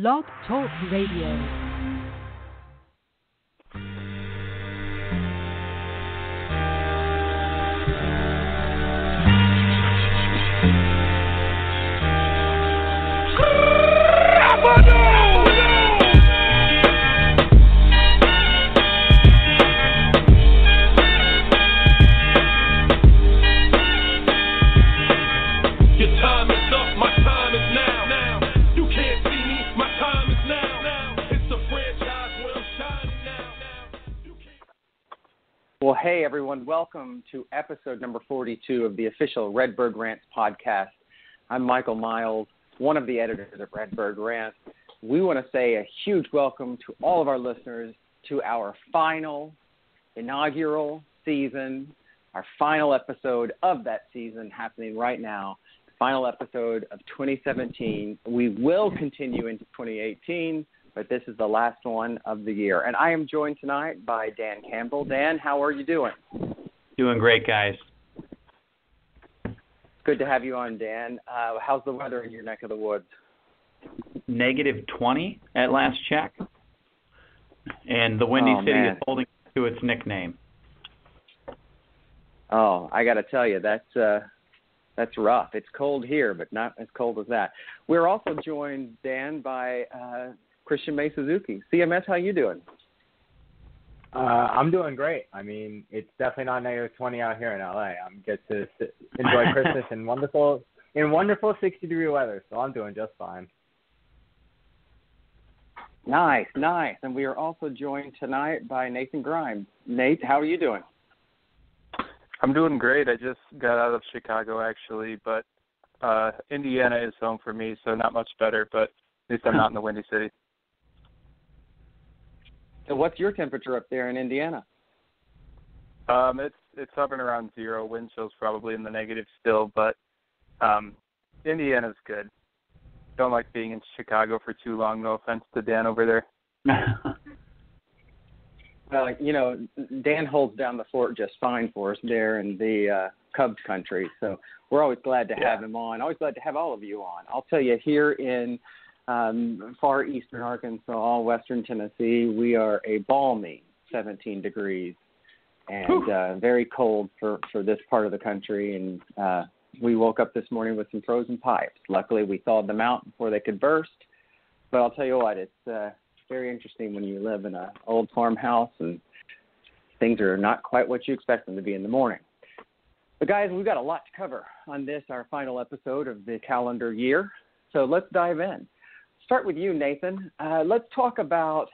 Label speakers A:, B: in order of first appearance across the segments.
A: Blog Talk Radio.
B: Well, hey everyone, welcome to episode number 42 of the official Redbird Rants podcast. I'm Michael Miles, one of the editors of Redbird Rants. We want to say a huge welcome to all of our listeners to our final inaugural season, our final episode of that season happening right now, final episode of 2017. We will continue into 2018, but this is the last one of the year. And I am joined tonight by Dan Campbell. Dan, how are you doing?
C: Doing great, guys.
B: Good to have you on, Dan. Uh, how's the weather in your neck of the woods?
C: Negative 20 at last check. And the Windy
B: Oh,
C: City
B: man.
C: is holding to its nickname.
B: Oh, I got to tell you, that's uh, that's rough. It's cold here, but not as cold as that. We're also joined, Dan, by uh, Christian May Suzuki. CMS, how you doing?
D: Uh, I'm doing great. I mean, it's definitely not negative 20 out here in LA. I'm get to sit, enjoy Christmas in wonderful in wonderful 60 degree weather, so I'm doing just fine.
B: Nice, nice. And we are also joined tonight by Nathan Grimes. Nate, how are you doing?
E: I'm doing great. I just got out of Chicago actually, but uh Indiana is home for me, so not much better, but at least I'm not in the Windy City.
B: So, what's your temperature up there in Indiana?
E: Um it's it's hovering around zero. Wind chill's probably in the negative still, but um Indiana's good. Don't like being in Chicago for too long, no offense to Dan over there.
B: Well, you know, Dan holds down the fort just fine for us there in the uh, Cubs country. So we're always glad to have him on. Always glad to have all of you on. I'll tell you, here in um, far eastern Arkansas, western Tennessee, we are a balmy 17 degrees and uh, very cold for, for this part of the country. And uh, we woke up this morning with some frozen pipes. Luckily, we thawed them out before they could burst. But I'll tell you what, it's uh, very interesting when you live in an old farmhouse and things are not quite what you expect them to be in the morning. But guys, we've got a lot to cover on this, our final episode of the calendar year. So let's dive in. Start with you, Nathan. Uh, let's talk about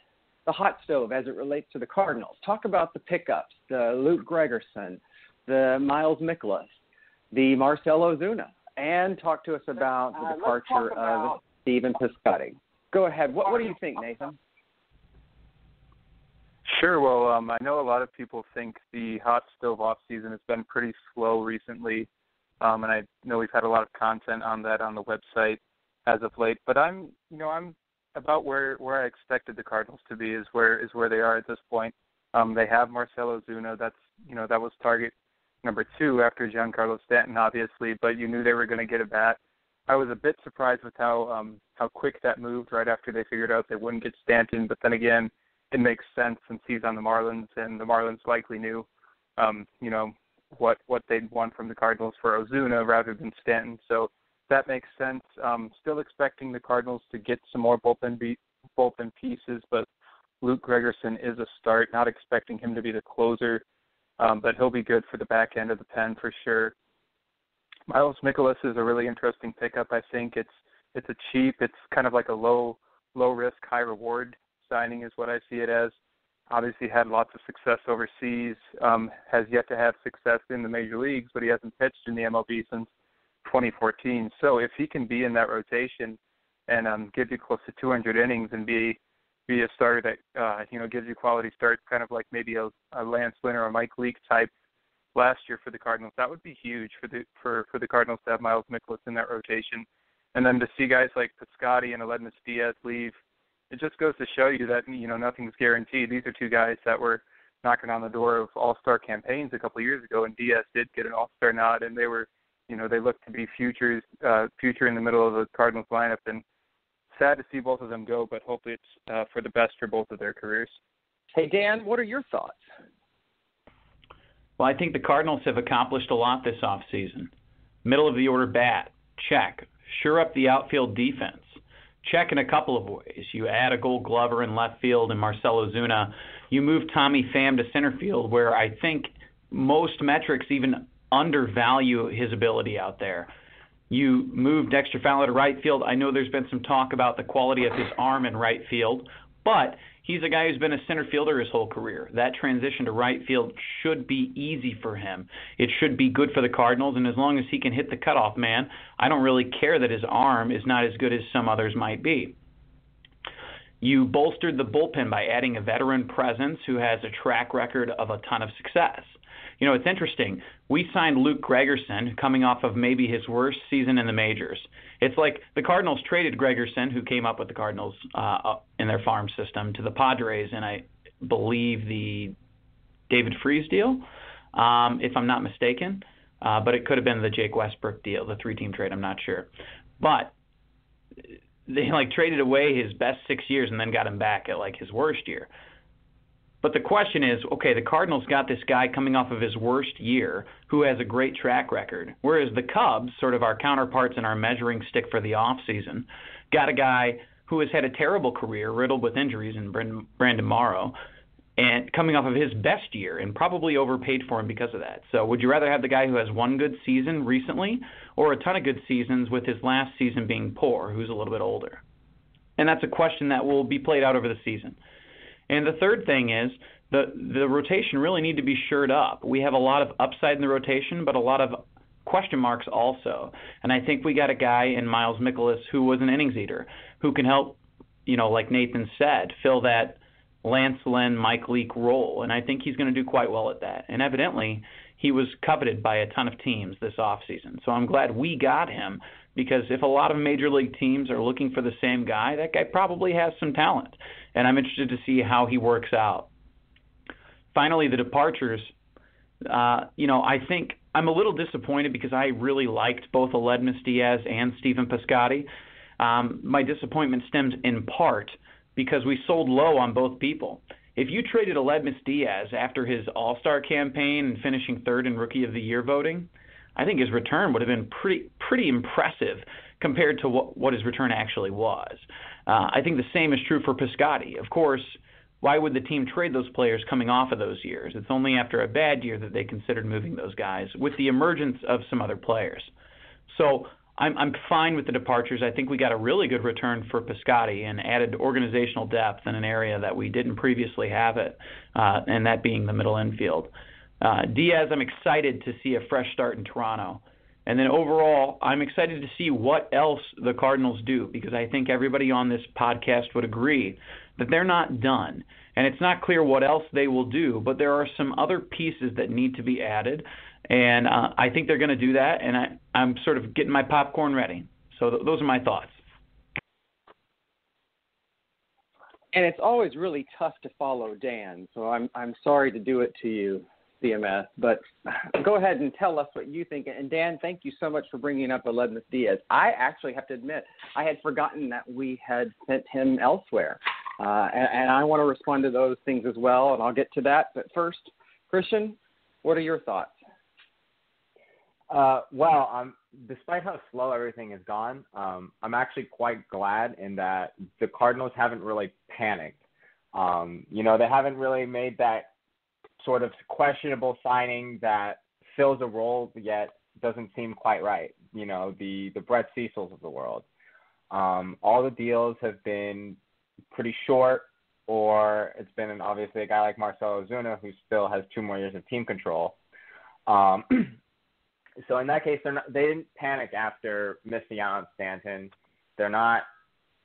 B: the hot stove as it relates to the Cardinals. Talk about the pickups, the Luke Gregerson, the Miles Mikolas, the Marcell Ozuna, and talk to us about the departure of Steven Piscotty. Go ahead. What, what do you think, Nathan?
E: Sure. Well, um, I know a lot of people think the hot stove off season has been pretty slow recently, um, and I know we've had a lot of content on that on the website as of late. But I'm, you know, I'm about where where I expected the Cardinals to be is where is where they are at this point. Um, they have Marcell Ozuna. That's you know that was target number two after Giancarlo Stanton, obviously, but you knew they were going to get a bat. I was a bit surprised with how um, how quick that moved right after they figured out they wouldn't get Stanton, but then again it makes sense since he's on the Marlins, and the Marlins likely knew, um, you know, what what they'd want from the Cardinals for Ozuna rather than Stanton. So that makes sense. Um, still expecting the Cardinals to get some more bullpen be- bullpen pieces, but Luke Gregerson is a start. Not expecting him to be the closer, um, but he'll be good for the back end of the pen for sure. Miles Mikolas is a really interesting pickup. I think it's it's a cheap. It's kind of like a low low risk, high reward signing is what I see it as. Obviously had lots of success overseas, um, has yet to have success in the major leagues, but he hasn't pitched in the MLB since 2014. So if he can be in that rotation and um, give you close to 200 innings and be be a starter that uh, you know gives you quality starts, kind of like maybe a, a Lance Lynn or a Mike Leake type last year for the Cardinals, that would be huge for the for for the Cardinals to have Miles Mikolas in that rotation. And then to see guys like Piscotty and Aledmys Diaz leave, it just goes to show you that you know nothing's guaranteed. These are two guys that were knocking on the door of all-star campaigns a couple of years ago, and Diaz did get an all-star nod, and they were, you know, they look to be futures, uh, future in the middle of the Cardinals lineup, and sad to see both of them go, but hopefully it's uh, for the best for both of their careers.
B: Hey Dan, what are your thoughts?
C: Well, I think the Cardinals have accomplished a lot this offseason. Middle of the order bat, check. Sure up the outfield defense. Check in a couple of ways. You add a gold glover in left field and Marcell Ozuna. You move Tommy Pham to center field, where I think most metrics even undervalue his ability out there. You move Dexter Fowler to right field. I know there's been some talk about the quality of his arm in right field, but he's a guy who's been a center fielder his whole career. That transition to right field should be easy for him. It should be good for the Cardinals, and as long as he can hit the cutoff man, I don't really care that his arm is not as good as some others might be. You bolstered the bullpen by adding a veteran presence who has a track record of a ton of success. You know, it's interesting. We signed Luke Gregerson coming off of maybe his worst season in the majors. It's like the Cardinals traded Gregerson, who came up with the Cardinals uh, in their farm system, to the Padres, and I believe the David Freese deal, um, if I'm not mistaken. Uh, but it could have been the Jake Westbrook deal, the three-team trade. I'm not sure, but they like traded away his best six years and then got him back at like his worst year. But the question is, okay, the Cardinals got this guy coming off of his worst year who has a great track record, whereas the Cubs, sort of our counterparts in our measuring stick for the offseason, got a guy who has had a terrible career, riddled with injuries, in Brandon Morrow, and coming off of his best year, and probably overpaid for him because of that. So, would you rather have the guy who has one good season recently, or a ton of good seasons with his last season being poor, who's a little bit older? And that's a question that will be played out over the season. And the third thing is the the rotation really need to be shored up. We have a lot of upside in the rotation, but a lot of question marks also. And I think we got a guy in Miles Mikolas who was an innings eater who can help, you know, like Nathan said, fill that Lance Lynn, Mike Leake role. And I think he's going to do quite well at that. And evidently, he was coveted by a ton of teams this offseason. So I'm glad we got him because if a lot of major league teams are looking for the same guy, that guy probably has some talent. And I'm interested to see how he works out. Finally, the departures. Uh, you know, I think I'm a little disappointed because I really liked both Aledmys Diaz and Stephen Piscotty. Um, my disappointment stems in part because we sold low on both people. If you traded Aledmys Diaz after his All Star campaign and finishing third in Rookie of the Year voting, I think his return would have been pretty pretty impressive compared to what, what his return actually was. Uh, I think the same is true for Piscotty. Of course, why would the team trade those players coming off of those years? It's only after a bad year that they considered moving those guys with the emergence of some other players. So I'm I'm fine with the departures. I think we got a really good return for Piscotty and added organizational depth in an area that we didn't previously have it, uh, and that being the middle infield. Uh, Diaz, I'm excited to see a fresh start in Toronto. And then overall, I'm excited to see what else the Cardinals do because I think everybody on this podcast would agree that they're not done. And it's not clear what else they will do, but there are some other pieces that need to be added. And uh, I think they're going to do that. And I, I'm sort of getting my popcorn ready. So th- those are my thoughts.
B: And it's always really tough to follow Dan, so I'm I'm sorry to do it to you. CMS. But go ahead and tell us what you think. And Dan, thank you so much for bringing up Aledmys Diaz. I actually have to admit, I had forgotten that we had sent him elsewhere. Uh, and, and I want to respond to those things as well, and I'll get to that. But first, Christian, what are your thoughts?
D: Uh, well, despite how slow everything has gone, um, I'm actually quite glad in that the Cardinals haven't really panicked. Um, you know, they haven't really made that sort of questionable signing that fills a role yet doesn't seem quite right. You know, the the Brett Cecils of the world. Um, all the deals have been pretty short, or it's been an, obviously a guy like Marcell Ozuna who still has two more years of team control. Um, so in that case, they're not, they didn't panic after missing out on Stanton. They're not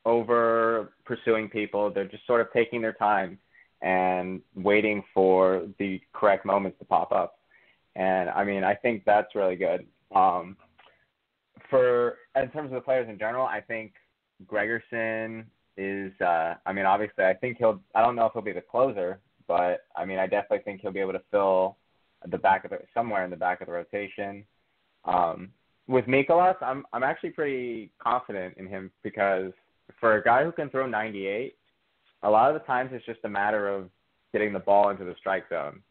D: over pursuing people. They're just sort of taking their time and waiting for the correct moments to pop up. And I mean, I think that's really good. Um, for in terms of the players in general, I think Gregerson is. Uh, I mean, obviously, I think he'll. I don't know if he'll be the closer, but I mean, I definitely think he'll be able to fill the back of the somewhere in the back of the rotation. Um, with Mikolas, I'm I'm actually pretty confident in him because for a guy who can throw 98, a lot of the times it's just a matter of getting the ball into the strike zone.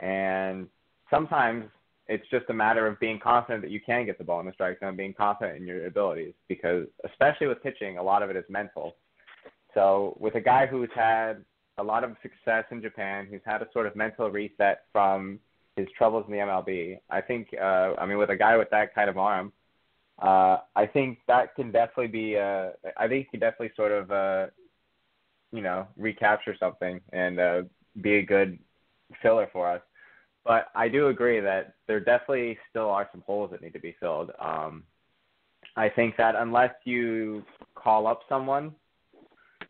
D: And sometimes it's just a matter of being confident that you can get the ball in the strike zone, being confident in your abilities, because especially with pitching, a lot of it is mental. So with a guy who's had a lot of success in Japan, who's had a sort of mental reset from his troubles in the MLB, I think, uh, I mean, with a guy with that kind of arm, uh, I think that can definitely be, uh, I think he can definitely sort of, uh, you know, recapture something and uh, be a good filler for us. But I do agree that there definitely still are some holes that need to be filled. Um, I think that unless you call up someone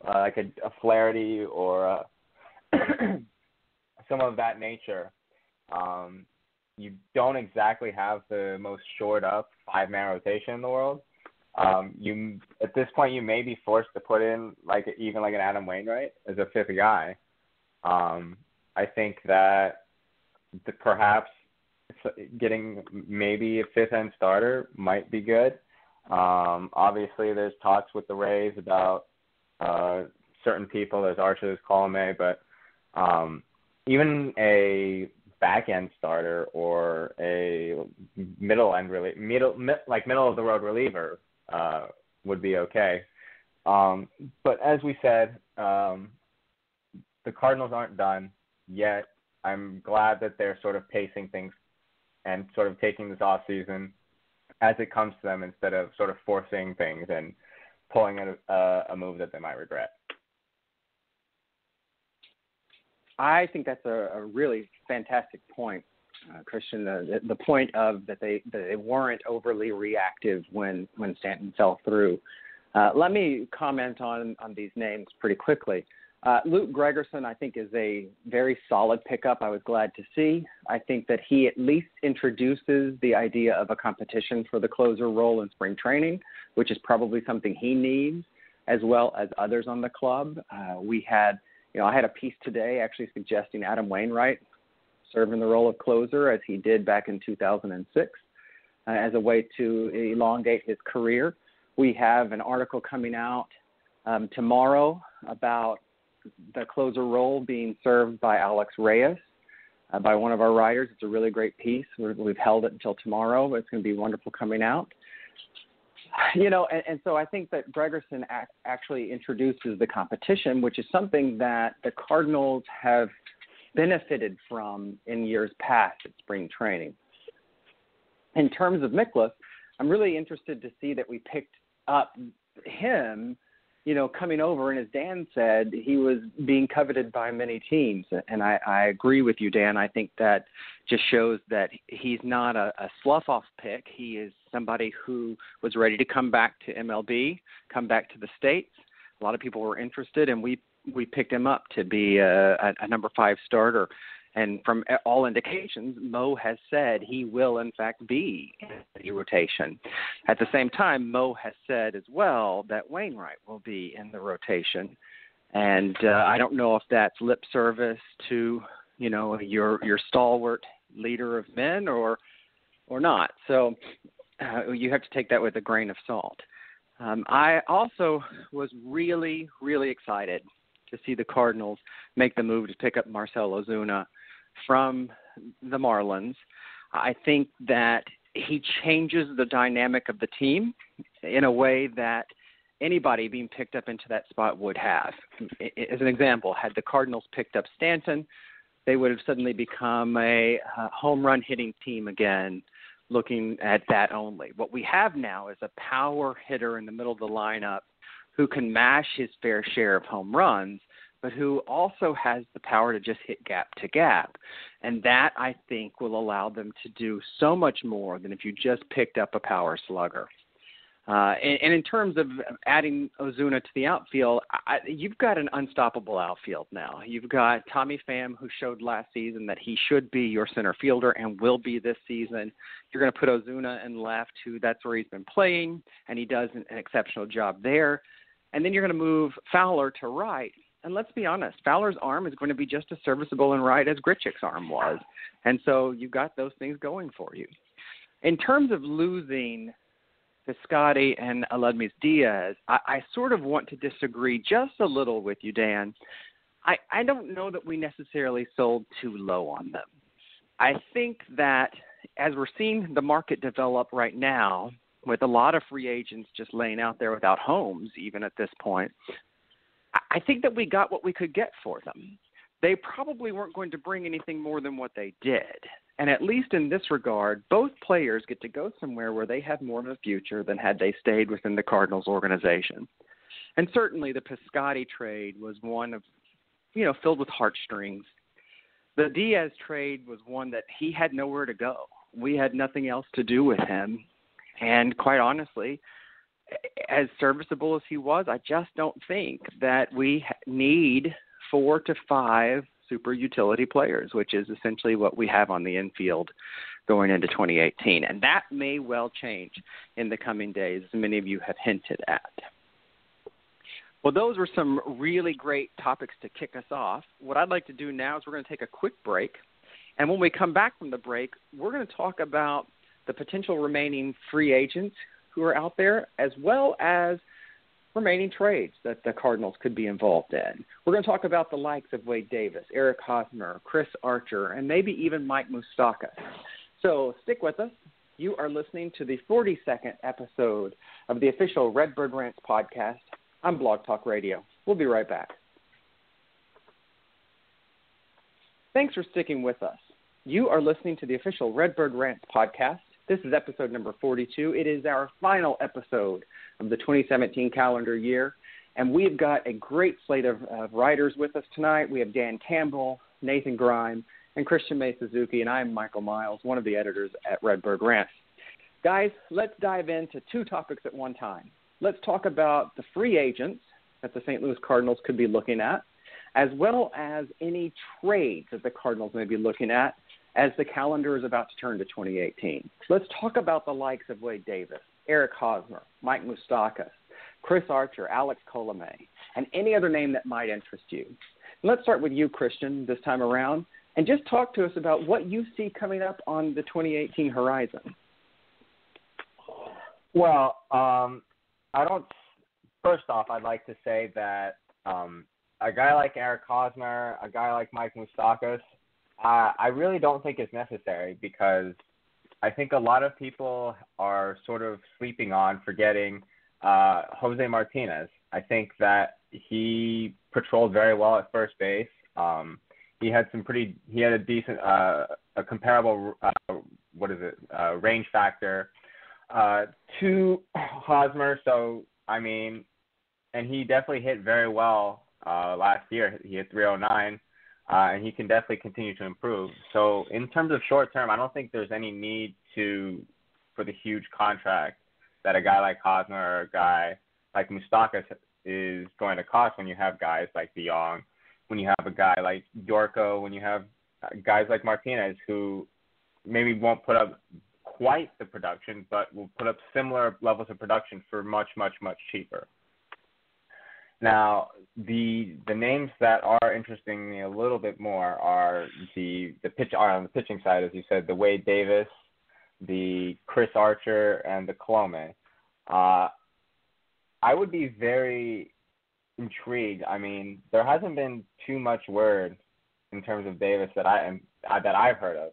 D: uh, like a, a Flaherty or a some of that nature, um, you don't exactly have the most shored up five man rotation in the world. Um, you at this point you may be forced to put in like even like an Adam Wainwright as a fifth guy. Um, I think that the, perhaps getting maybe a fifth end starter might be good. Um, obviously, there's talks with the Rays about uh, certain people. There's Archer, there's Colome, but um, even a back end starter or a middle end really middle mi- like middle of the road reliever uh, would be okay. Um, but as we said, um, the Cardinals aren't done yet. I'm glad that they're sort of pacing things and sort of taking this off season as it comes to them instead of sort of forcing things and pulling a, a, a move that they might regret.
B: I think that's a, a really fantastic point, uh, Christian. The, the point of that they that they weren't overly reactive when when Stanton fell through. Uh, let me comment on on these names pretty quickly. Uh, Luke Gregerson, I think, is a very solid pickup. I was glad to see. I think that he at least introduces the idea of a competition for the closer role in spring training, which is probably something he needs, as well as others on the club. Uh, we had, you know, I had a piece today actually suggesting Adam Wainwright serve in the role of closer as he did back in 2006 uh, as a way to elongate his career. We have an article coming out um, tomorrow about the closer role being served by Alex Reyes, uh, by one of our writers. It's a really great piece. we have held it until tomorrow, it's going to be wonderful coming out. You know, and, and so I think that Gregerson ac- actually introduces the competition, which is something that the Cardinals have benefited from in years past at spring training. In terms of Mikolas, I'm really interested to see that we picked up him you know, coming over, and as Dan said, he was being coveted by many teams, and I, I agree with you, Dan. I think that just shows that he's not a, a slough off pick. He is somebody who was ready to come back to MLB, come back to the states. A lot of people were interested, and we we picked him up to be a, a, a number five starter. And from all indications, Mo has said he will, in fact, be in the rotation. At the same time, Mo has said as well that Wainwright will be in the rotation. And uh, I don't know if that's lip service to, you know, your your stalwart leader of men or or not. So uh, you have to take that with a grain of salt. Um, I also was really, really excited to see the Cardinals make the move to pick up Marcell Ozuna from the Marlins. I think that he changes the dynamic of the team in a way that anybody being picked up into that spot would have. As an example, had the Cardinals picked up Stanton, they would have suddenly become a home run hitting team again, looking at that only. What we have now is a power hitter in the middle of the lineup who can mash his fair share of home runs but who also has the power to just hit gap to gap. And that, I think, will allow them to do so much more than if you just picked up a power slugger. Uh, and, and in terms of adding Ozuna to the outfield, I, you've got an unstoppable outfield now. You've got Tommy Pham, who showed last season that he should be your center fielder and will be this season. You're going to put Ozuna in left, who that's where he's been playing, and he does an, an exceptional job there. And then you're going to move Fowler to right, and let's be honest, Fowler's arm is going to be just as serviceable and right as Grichuk's arm was. And so you've got those things going for you. In terms of losing Piscotty and Aledmys Diaz, I, I sort of want to disagree just a little with you, Dan. I, I don't know that we necessarily sold too low on them. I think that as we're seeing the market develop right now, with a lot of free agents just laying out there without homes, even at this point, I think that we got what we could get for them. They probably weren't going to bring anything more than what they did. And at least in this regard, both players get to go somewhere where they have more of a future than had they stayed within the Cardinals organization. And certainly the Piscotty trade was one of, you know, filled with heartstrings. The Diaz trade was one that he had nowhere to go. We had nothing else to do with him. And quite honestly, as serviceable as he was, I just don't think that we need four to five super utility players, which is essentially what we have on the infield going into 2018. And that may well change in the coming days, as many of you have hinted at. Well, those were some really great topics to kick us off. What I'd like to do now is we're going to take a quick break. And when we come back from the break, we're going to talk about the potential remaining free agents who are out there, as well as remaining trades that the Cardinals could be involved in. We're going to talk about the likes of Wade Davis, Eric Hosmer, Chris Archer, and maybe even Mike Moustakas. So stick with us. You are listening to the 42nd episode of the official Redbird Rants podcast on Blog Talk Radio. We'll be right back. Thanks for sticking with us. You are listening to the official Redbird Rants podcast. This is episode number 42. It is our final episode of the 2017 calendar year. And we've got a great slate of, of writers with us tonight. We have Dan Campbell, Nathan Grime, and Christian May Suzuki, and I'm Michael Miles, one of the editors at Redbird Rants. Guys, let's dive into two topics at one time. Let's talk about the free agents that the St. Louis Cardinals could be looking at, as well as any trades that the Cardinals may be looking at as the calendar is about to turn to 2018. Let's talk about the likes of Wade Davis, Eric Hosmer, Mike Moustakas, Chris Archer, Alex Colome, and any other name that might interest you. let's start with you, Christian, this time around, and just talk to us about what you see coming up on the 2018 horizon.
D: Well, um, I don't. First off, I'd like to say that um, a guy like Eric Hosmer, a guy like Mike Moustakas, uh, I really don't think it's necessary because I think a lot of people are sort of sleeping on forgetting uh, Jose Martinez. I think that he patrolled very well at first base. Um, he had some pretty, he had a decent, uh, a comparable, uh, what is it, uh, range factor uh, to Hosmer. So I mean, and he definitely hit very well uh, last year. He hit 309 uh, and he can definitely continue to improve. So in terms of short term, I don't think there's any need to for the huge contract that a guy like Hosmer or a guy like Moustakas is going to cost when you have guys like DeJong, when you have a guy like Gyorko, when you have guys like Martinez who maybe won't put up quite the production, but will put up similar levels of production for much, much, much cheaper. Now, the the names that are interesting me a little bit more are the the pitch are on the pitching side, as you said, the Wade Davis, the Chris Archer, and the Colome. Uh, I would be very intrigued. I mean, there hasn't been too much word in terms of Davis that I am uh, that I've heard of.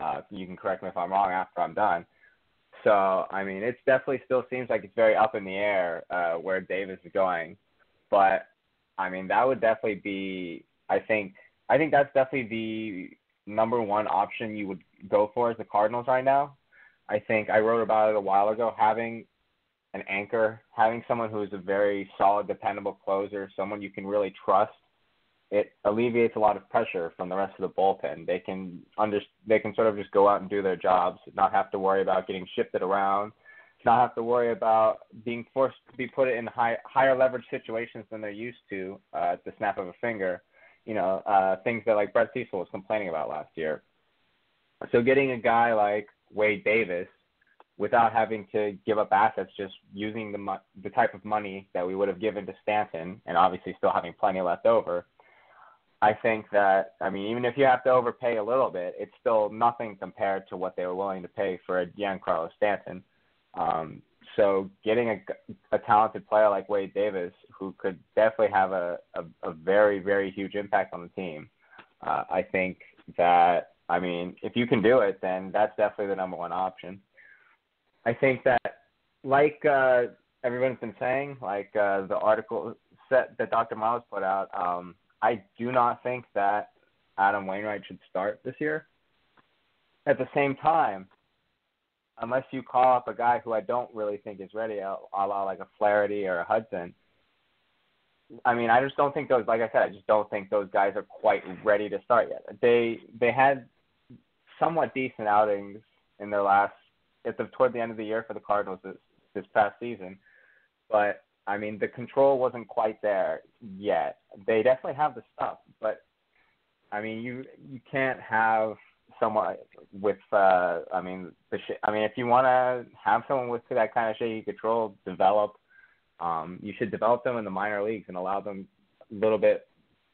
D: Uh, you can correct me if I'm wrong after I'm done. So, I mean, it definitely still seems like it's very up in the air uh, where Davis is going. But I mean, that would definitely be. I think. I think that's definitely the number one option you would go for as the Cardinals right now. I think I wrote about it a while ago. Having an anchor, having someone who is a very solid, dependable closer, someone you can really trust, it alleviates a lot of pressure from the rest of the bullpen. They can under they can sort of just go out and do their jobs, not have to worry about getting shifted around, not have to worry about being forced to be put in high, higher leverage situations than they're used to uh, at the snap of a finger. You know, uh, things that like Brett Cecil was complaining about last year. So getting a guy like Wade Davis without having to give up assets, just using the mo- the type of money that we would have given to Stanton, and obviously still having plenty left over. I think that I mean, even if you have to overpay a little bit, it's still nothing compared to what they were willing to pay for a Giancarlo Stanton. Um, so getting a, a talented player like Wade Davis, who could definitely have a, a, a very, very huge impact on the team, uh, I think that, I mean, if you can do it, then that's definitely the number one option. I think that, like uh, everyone's been saying, like uh, the article set that Dr. Miles put out, um, I do not think that Adam Wainwright should start this year. At the same time, unless you call up a guy who I don't really think is ready, a la like a Flaherty or a Hudson. I mean, I just don't think those. Like I said, I just don't think those guys are quite ready to start yet. They they had somewhat decent outings in their last at the toward the end of the year for the Cardinals this this past season, but I mean the control wasn't quite there yet. They definitely have the stuff, but I mean you you can't have someone with uh I mean the sh- I mean if you want to have someone with that kind of shaky control develop um you should develop them in the minor leagues and allow them a little bit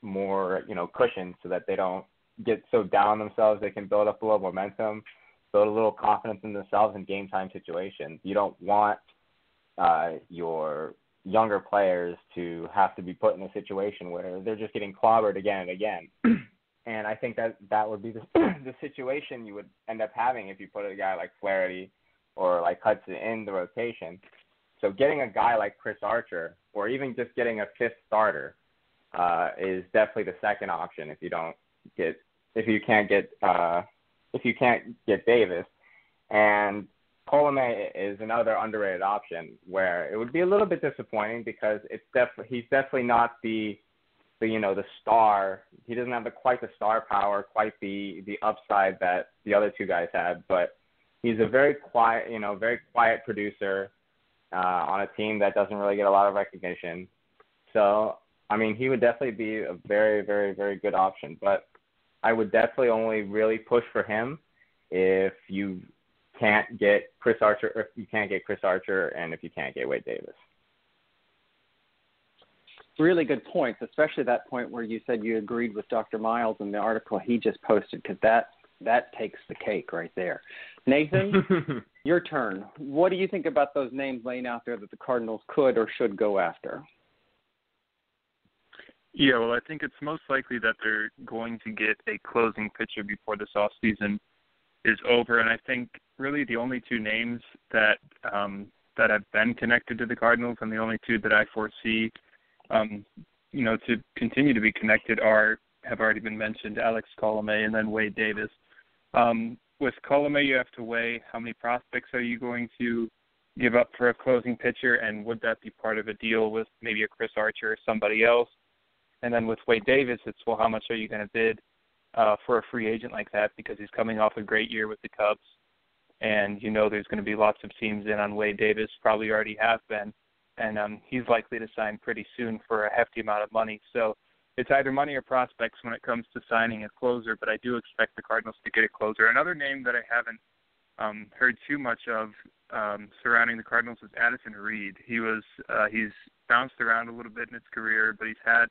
D: more you know cushion so that they don't get so down on themselves. They can build up a little momentum build a little confidence in themselves in game time situations. You don't want uh your younger players to have to be put in a situation where they're just getting clobbered again and again And I think that that would be the the situation you would end up having if you put a guy like Flaherty or like Hudson in the rotation. So getting a guy like Chris Archer, or even just getting a fifth starter, uh, is definitely the second option if you don't get if you can't get uh, if you can't get Davis. And Colome is another underrated option where it would be a little bit disappointing because it's definitely he's definitely not the the you know the star. He doesn't have the quite the star power, quite the the upside that the other two guys had. But he's a very quiet, you know, very quiet producer uh, on a team that doesn't really get a lot of recognition. So I mean, he would definitely be a very very very good option. But I would definitely only really push for him if you can't get Chris Archer, if you can't get Chris Archer, and if you can't get Wade Davis
B: really good points, especially that point where you said you agreed with Dr. Miles in the article he just posted, because that that takes the cake right there. Nathan, your turn. What do you think about those names laying out there that the Cardinals could or should go after?
E: Yeah, well, I think it's most likely that they're going to get a closing pitcher before this off season is over, and I think really the only two names that um, that have been connected to the Cardinals and the only two that I foresee um, you know, to continue to be connected are have already been mentioned, Alex Colome and then Wade Davis. Um, with Colome, you have to weigh how many prospects are you going to give up for a closing pitcher, and would that be part of a deal with maybe a Chris Archer or somebody else? And then with Wade Davis, it's well, how much are you going to bid uh, for a free agent like that because he's coming off a great year with the Cubs, and you know there's going to be lots of teams in on Wade Davis, probably already have been and um, he's likely to sign pretty soon for a hefty amount of money. So it's either money or prospects when it comes to signing a closer. But I do expect the Cardinals to get a closer. Another name that I haven't um, heard too much of um, surrounding the Cardinals is Addison Reed. He was uh, he's bounced around a little bit in his career, but he's had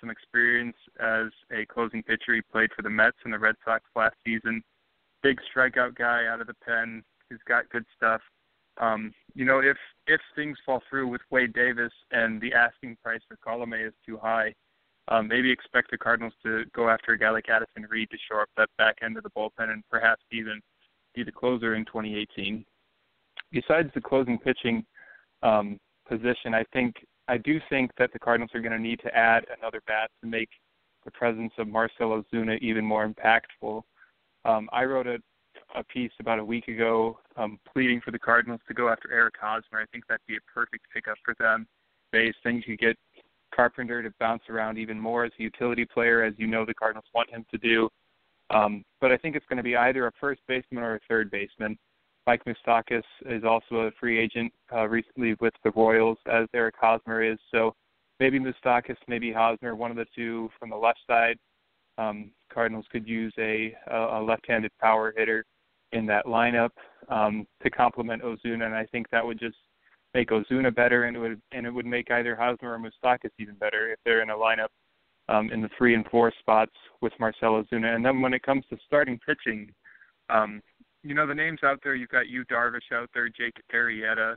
E: some experience as a closing pitcher. He played for the Mets and the Red Sox last season. Big strikeout guy out of the pen. He's got good stuff. Um, you know, if if things fall through with Wade Davis and the asking price for Colome is too high, um, maybe expect the Cardinals to go after a guy like Addison Reed to shore up that back end of the bullpen and perhaps even be the closer in 2018. Besides the closing pitching um, position, I think I do think that the Cardinals are going to need to add another bat to make the presence of Marcell Ozuna even more impactful. Um, I wrote a a piece about a week ago um, pleading for the Cardinals to go after Eric Hosmer. I think that'd be a perfect pickup for them. Base then you get Carpenter to bounce around even more as a utility player, as you know the Cardinals want him to do. Um, but I think it's going to be either a first baseman or a third baseman. Mike Moustakas is also a free agent uh, recently with the Royals, as Eric Hosmer is. So maybe Moustakas, maybe Hosmer, one of the two from the left side. Um, Cardinals could use a, a left-handed power hitter in that lineup um, to complement Ozuna, and I think that would just make Ozuna better, and it would and it would make either Hosmer or Moustakas even better if they're in a lineup um, in the three and four spots with Marcell Ozuna. And then when it comes to starting pitching, um, you know the names out there. You've got Yu Darvish out there, Jake Arrieta.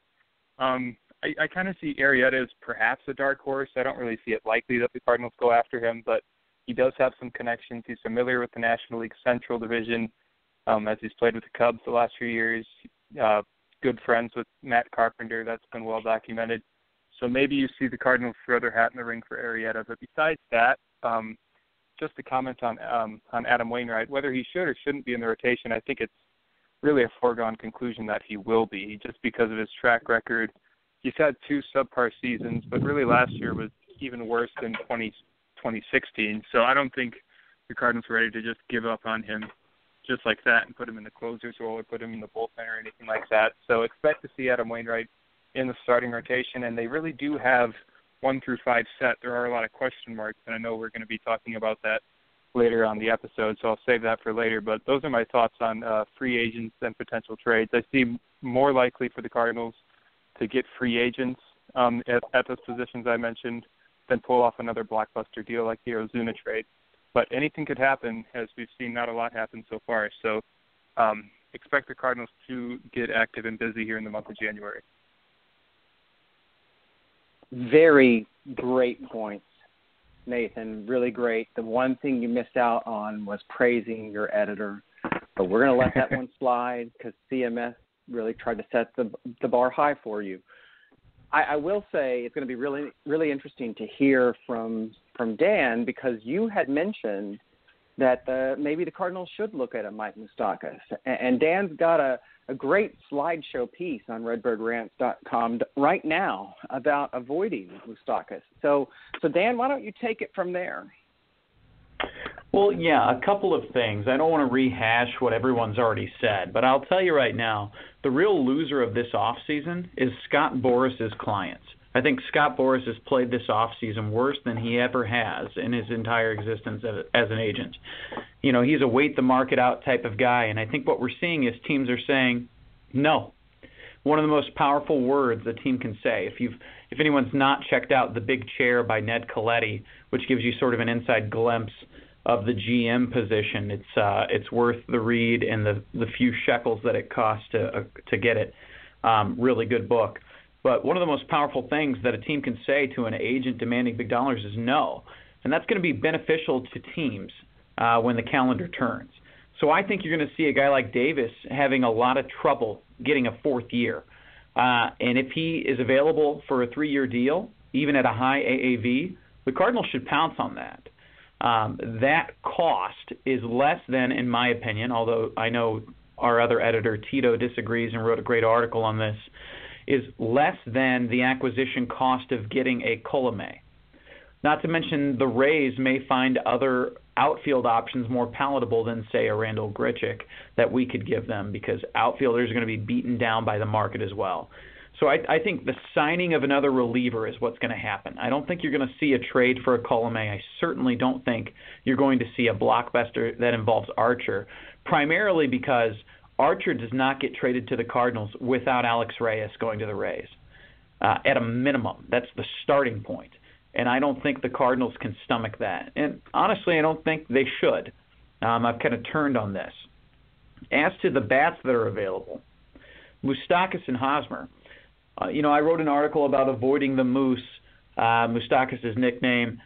E: Um, I, I kind of see Arrieta as perhaps a dark horse. I don't really see it likely that the Cardinals go after him, but he does have some connections. He's familiar with the National League Central Division, um, as he's played with the Cubs the last few years. Uh, good friends with Matt Carpenter. That's been well documented. So maybe you see the Cardinals throw their hat in the ring for Arrieta. But besides that, um, just a comment on um, on Adam Wainwright, whether he should or shouldn't be in the rotation, I think it's really a foregone conclusion that he will be, just because of his track record. He's had two subpar seasons, but really last year was even worse than 20, 2016. So I don't think the Cardinals are ready to just give up on him just like that and put him in the closer's role or put him in the bullpen or anything like that. So expect to see Adam Wainwright in the starting rotation, and they really do have one through five set. There are a lot of question marks, and I know we're going to be talking about that later on the episode, so I'll save that for later. But those are my thoughts on uh, free agents and potential trades. I see more likely for the Cardinals to get free agents um, at, at those positions I mentioned than pull off another blockbuster deal like the Ozuna trade. But anything could happen, as we've seen not a lot happen so far. So um, expect the Cardinals to get active and busy here in the month of January.
B: Very great points, Nathan. Really great. The one thing you missed out on was praising your editor, but we're going to let that one slide because CMS really tried to set the the bar high for you. I, I will say it's going to be really really interesting to hear from from Dan because you had mentioned that uh, maybe the Cardinals should look at a Mike Moustakas, and, Dan's got a a great slideshow piece on redbirdrants.com right now about avoiding Moustakas. So, so Dan, why don't you take it from there?
C: Well, yeah, a couple of things. I don't want to rehash what everyone's already said, but I'll tell you right now, the real loser of this off season is Scott Boras's clients. I think Scott Boras has played this off season worse than he ever has in his entire existence as, an agent. You know, he's a wait the market out type of guy, and I think what we're seeing is teams are saying no. One of the most powerful words a team can say. If you've if anyone's not checked out The Big Chair by Ned Colletti, which gives you sort of an inside glimpse of the GM position. It's uh, it's worth the read and the the few shekels that it costs to uh, to get it. Um, really good book. But one of the most powerful things that a team can say to an agent demanding big dollars is no, and that's going to be beneficial to teams uh, when the calendar turns. So I think you're going to see a guy like Davis having a lot of trouble getting a fourth year. Uh, and if he is available for a three-year deal, even at a high AAV, the Cardinals should pounce on that um, that cost is less than, in my opinion, although I know our other editor, Tito, disagrees and wrote a great article on this, is less than the acquisition cost of getting a Colome. Not to mention, the Rays may find other outfield options more palatable than, say, a Randal Grichuk that we could give them because outfielders are going to be beaten down by the market as well. So I, I think the signing of another reliever is what's going to happen. I don't think you're going to see a trade for a Colome. I certainly don't think you're going to see a blockbuster that involves Archer, primarily because Archer does not get traded to the Cardinals without Alex Reyes going to the Rays. Uh, at a minimum, that's the starting point. And I don't think the Cardinals can stomach that. And honestly, I don't think they should. Um, I've kind of turned on this. As to the bats that are available, Moustakas and Hosmer – uh, you know, I wrote an article about avoiding the moose, uh, nickname.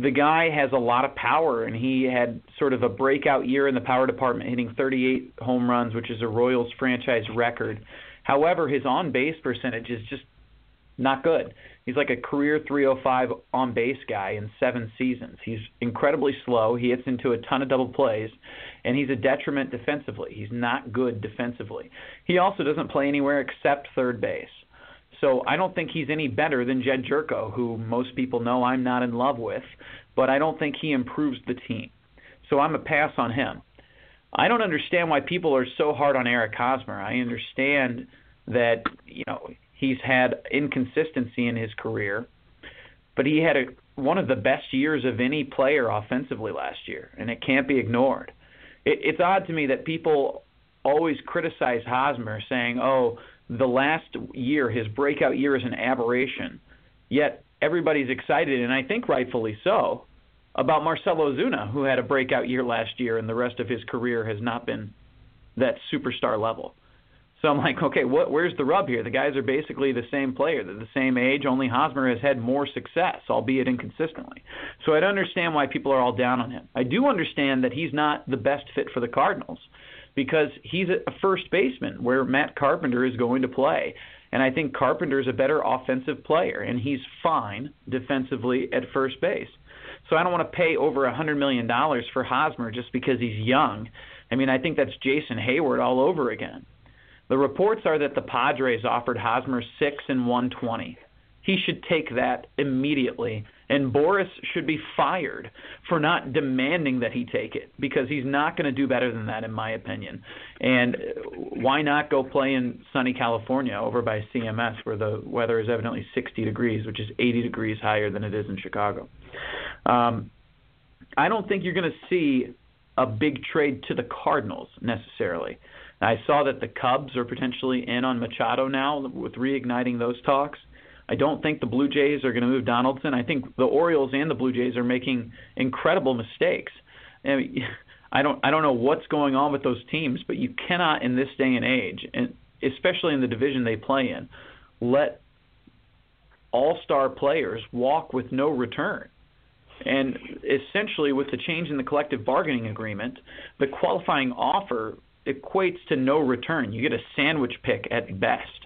C: The guy has a lot of power, and he had sort of a breakout year in the power department, hitting 38 home runs, which is a Royals franchise record. However, his on base percentage is just not good. He's like a career 305 on base guy in seven seasons. He's incredibly slow. He hits into a ton of double plays, and he's a detriment defensively. He's not good defensively. He also doesn't play anywhere except third base. So I don't think he's any better than Jedd Gyorko, who most people know I'm not in love with, but I don't think he improves the team. So I'm a pass on him. I don't understand why people are so hard on Eric Hosmer. I understand that you know he's had inconsistency in his career, but he had a, one of the best years of any player offensively last year, and it can't be ignored. It, it's odd to me that people always criticize Hosmer, saying, "Oh, the last year, his breakout year, is an aberration. Yet everybody's excited, and I think rightfully so, about Marcell Ozuna, who had a breakout year last year, and the rest of his career has not been that superstar level. So I'm like, okay, what? Where's the rub here? The guys are basically the same player. They're the same age. Only Hosmer has had more success, albeit inconsistently. So I don't understand why people are all down on him. I do understand that he's not the best fit for the Cardinals because he's a first baseman where Matt Carpenter is going to play. And I think Carpenter is a better offensive player, and he's fine defensively at first base. So I don't want to pay over a hundred million dollars for Hosmer just because he's young. I mean, I think that's Jason Heyward all over again. The reports are that the Padres offered Hosmer six and one twenty. He should take that immediately, and Boras should be fired for not demanding that he take it because he's not going to do better than that, in my opinion. And why not go play in sunny California over by CMS where the weather is evidently 60 degrees, which is 80 degrees higher than it is in Chicago? Um, I don't think you're going to see a big trade to the Cardinals necessarily. I saw that the Cubs are potentially in on Machado now with reigniting those talks. I don't think the Blue Jays are going to move Donaldson. I think the Orioles and the Blue Jays are making incredible mistakes. I, mean, I don't I don't know what's going on with those teams, but you cannot in this day and age, and especially in the division they play in, let all-star players walk with no return. And essentially, with the change in the collective bargaining agreement, the qualifying offer equates to no return. You get a sandwich pick at best.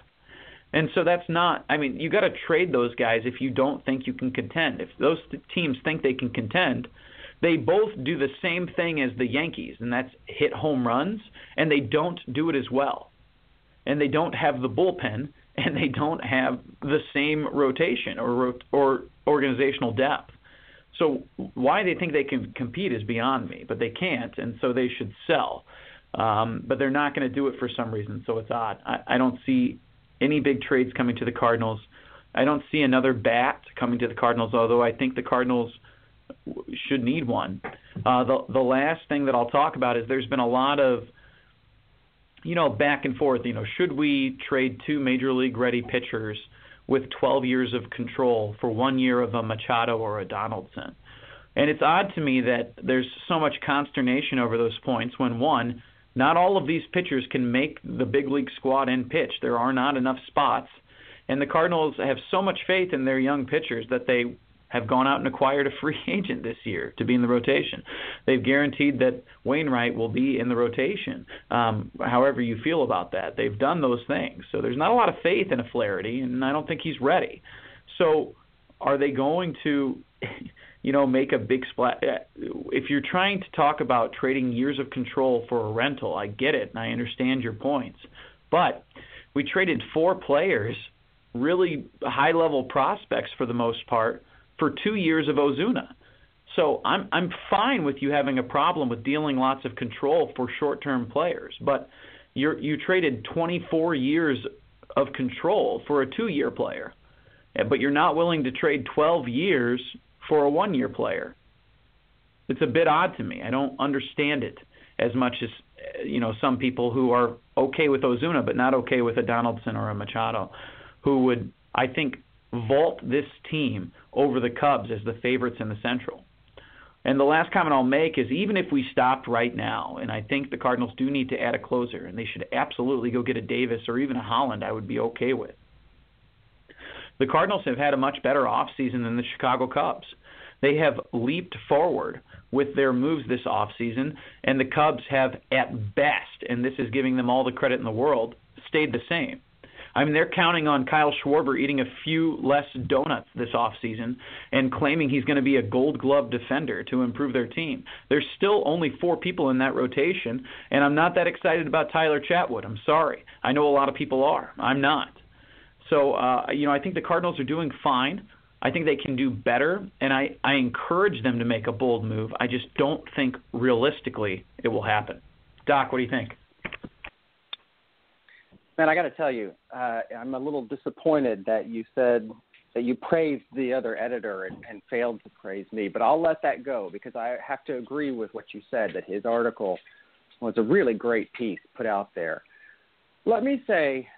C: And so that's not. I mean, you got to trade those guys if you don't think you can contend. If those teams think they can contend, they both do the same thing as the Yankees, and that's hit home runs, and they don't do it as well. And they don't have the bullpen, and they don't have the same rotation or or organizational depth. So why they think they can compete is beyond me, but they can't, and so they should sell. Um, but they're not going to do it for some reason, so it's odd. I, I don't see any big trades coming to the Cardinals. I don't see another bat coming to the Cardinals, although I think the Cardinals should need one. Uh, the the last thing that I'll talk about is there's been a lot of you know back and forth. You know, should we trade two major league ready pitchers with 12 years of control for one year of a Machado or a Donaldson? And it's odd to me that there's so much consternation over those points when one not all of these pitchers can make the big league squad and pitch. There are not enough spots. And the Cardinals have so much faith in their young pitchers that they have gone out and acquired a free agent this year to be in the rotation. They've guaranteed that Wainwright will be in the rotation. Um, however you feel about that, they've done those things. So there's not a lot of faith in a Flaherty, and I don't think he's ready. So are they going to you know, make a big splash. Uh, if you're trying to talk about trading years of control for a rental, I get it and I understand your points. But we traded four players, really high level prospects for the most part, for two years of Ozuna. So I'm I'm fine with you having a problem with dealing lots of control for short term players, but you you traded 24 years of control for a two year player, but you're not willing to trade 12 years for a one year player. It's a bit odd to me. I don't understand it as much as you know some people who are okay with Ozuna but not okay with a Donaldson or a Machado, who would I think vault this team over the Cubs as the favorites in the Central. And the last comment I'll make is even if we stopped right now, and I think the Cardinals do need to add a closer, and they should absolutely go get a Davis or even a Holland, I would be okay with the Cardinals have had a much better offseason than the Chicago Cubs. They have leaped forward with their moves this offseason, and the Cubs have, at best, and this is giving them all the credit in the world, stayed the same. I mean, they're counting on Kyle Schwarber eating a few less donuts this offseason and claiming he's going to be a gold glove defender to improve their team. There's still only four people in that rotation, and I'm not that excited about Tyler Chatwood. I'm sorry. I know a lot of people are. I'm not. So, uh, you know, I think the Cardinals are doing fine. I think they can do better, and I, I encourage them to make a bold move. I just don't think realistically it will happen. Doc, what do you think?
B: Man, I got to tell you, uh, I'm a little disappointed that you said that you praised the other editor and, and failed to praise me, but I'll let that go because I have to agree with what you said that his article was a really great piece put out there. Let me say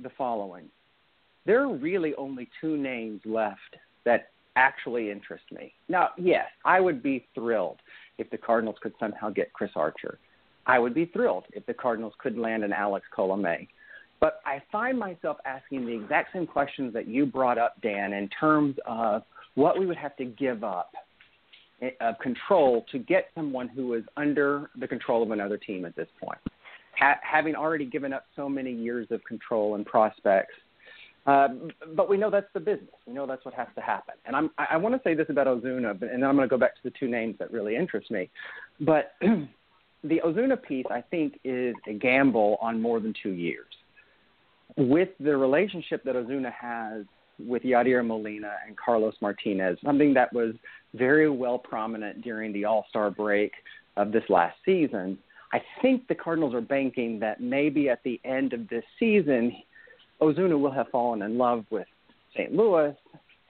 B: the following there are really only two names left that actually interest me. Now, yes, I would be thrilled if the Cardinals could somehow get Chris Archer. I would be thrilled if the Cardinals could land an Alex Colomé. But I find myself asking the exact same questions that you brought up, Dan, in terms of what we would have to give up eh, of control to get someone who is under the control of another team at this point. Ha- having already given up so many years of control and prospects, uh, but we know that's the business. We know that's what has to happen. And I'm, I, I want to say this about Ozuna, and then I'm going to go back to the two names that really interest me. But the Ozuna piece, I think, is a gamble on more than two years with the relationship that Ozuna has with Yadier Molina and Carlos Martinez, something that was very well prominent during the All Star break of this last season, I think the Cardinals are banking that maybe at the end of this season, Ozuna will have fallen in love with St. Louis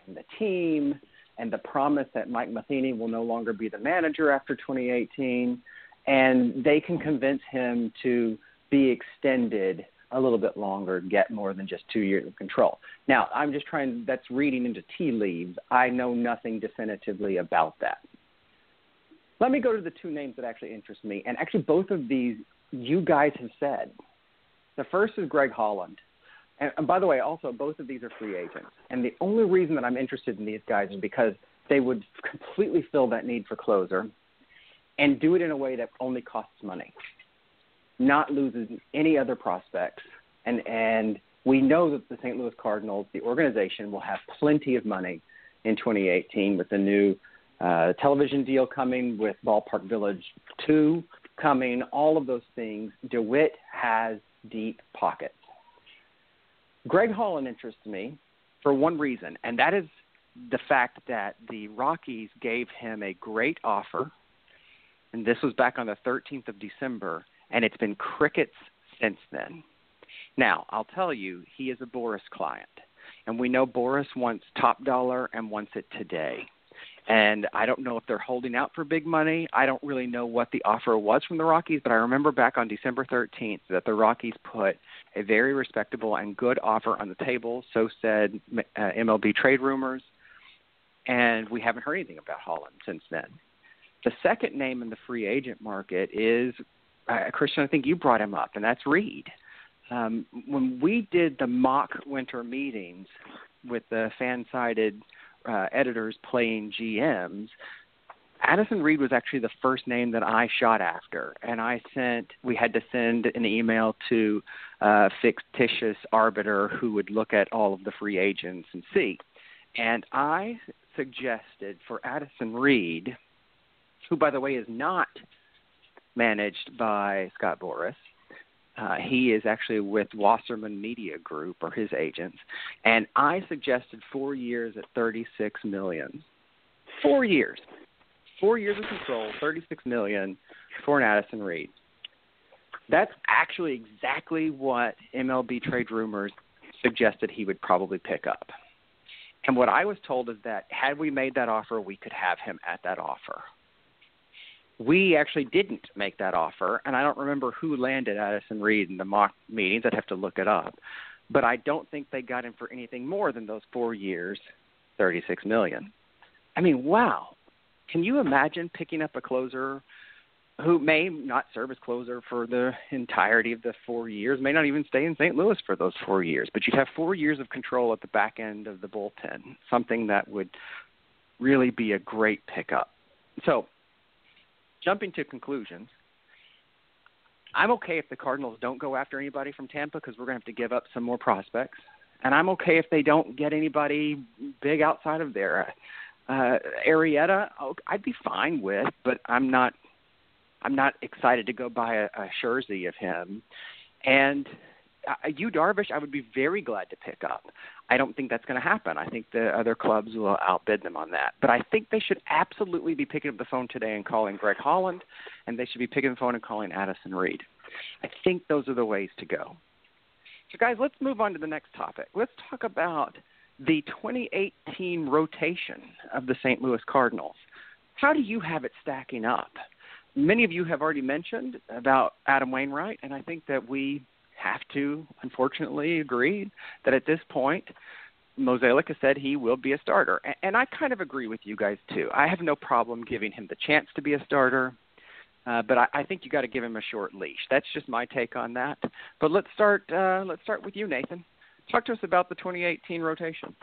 B: and the team and the promise that Mike Matheny will no longer be the manager after 2018, and they can convince him to be extended a little bit longer, get more than just two years of control. Now, I'm just trying, that's reading into tea leaves. I know nothing definitively about that. Let me go to the two names that actually interest me. And actually, both of these you guys have said. The first is Greg Holland. And, and by the way, also, both of these are free agents. And the only reason that I'm interested in these guys is because they would completely fill that need for closer and do it in a way that only costs money not loses any other prospects. And, and we know that the St. Louis Cardinals, the organization, will have plenty of money in 2018 with the new uh, television deal coming, with Ballpark Village 2 coming, all of those things. DeWitt has deep pockets. Greg Holland interests me for one reason, and that is the fact that the Rockies gave him a great offer, and this was back on the 13th of December, and it's been crickets since then. Now, I'll tell you, he is a Boras client, and we know Boras wants top dollar and wants it today. And I don't know if they're holding out for big money. I don't really know what the offer was from the Rockies, but I remember back on December 13th that the Rockies put a very respectable and good offer on the table. So said uh, MLB trade rumors, and we haven't heard anything about Holland since then. The second name in the free agent market is uh, Christian, I think you brought him up, and that's Reed. Um, when we did the mock winter meetings with the fan-sided uh, editors playing GMs, Addison Reed was actually the first name that I shot after, and I sent. We had to send an email to a fictitious arbiter who would look at all of the free agents and see. And I suggested for Addison Reed, who by the way is not managed by Scott Boras. Uh, he is actually with Wasserman Media Group or his agents, and I suggested four years at 36 million. Four years, four years of control, 36 million for an Addison Reed. That's actually exactly what MLB trade rumors suggested he would probably pick up. And what I was told is that had we made that offer, we could have him at that offer. We actually didn't make that offer, and I don't remember who landed Addison Reed in the mock meetings. I'd have to look it up, but I don't think they got him for anything more than those four years, thirty-six million. I mean, wow! Can you imagine picking up a closer who may not serve as closer for the entirety of the four years, may not even stay in St. Louis for those four years, but you'd have four years of control at the back end of the bullpen, something that would really be a great pickup. So jumping to conclusions, I'm okay if the Cardinals don't go after anybody from Tampa because we're going to have to give up some more prospects. And I'm okay if they don't get anybody big outside of there. Uh, Arrieta, I'd be fine with, but I'm not. I'm not excited to go buy a, a jersey of him. And uh, Yu Darvish, I would be very glad to pick up. I don't think that's going to happen. I think the other clubs will outbid them on that. But I think they should absolutely be picking up the phone today and calling Greg Holland, and they should be picking the phone and calling Addison Reed. I think those are the ways to go. So, guys, let's move on to the next topic. Let's talk about the 2018 rotation of the St. Louis Cardinals. How do you have it stacking up? Many of you have already mentioned about Adam Wainwright, and I think that we have to, unfortunately, agree that at this point, Mozeliak has said he will be a starter. And I kind of agree with you guys, too. I have no problem giving him the chance to be a starter.
F: Uh, but I, I think you got to give him a short leash. That's just my take on that. But let's start. Uh, let's start with you, Nathan. Talk to us about the 2018 rotation.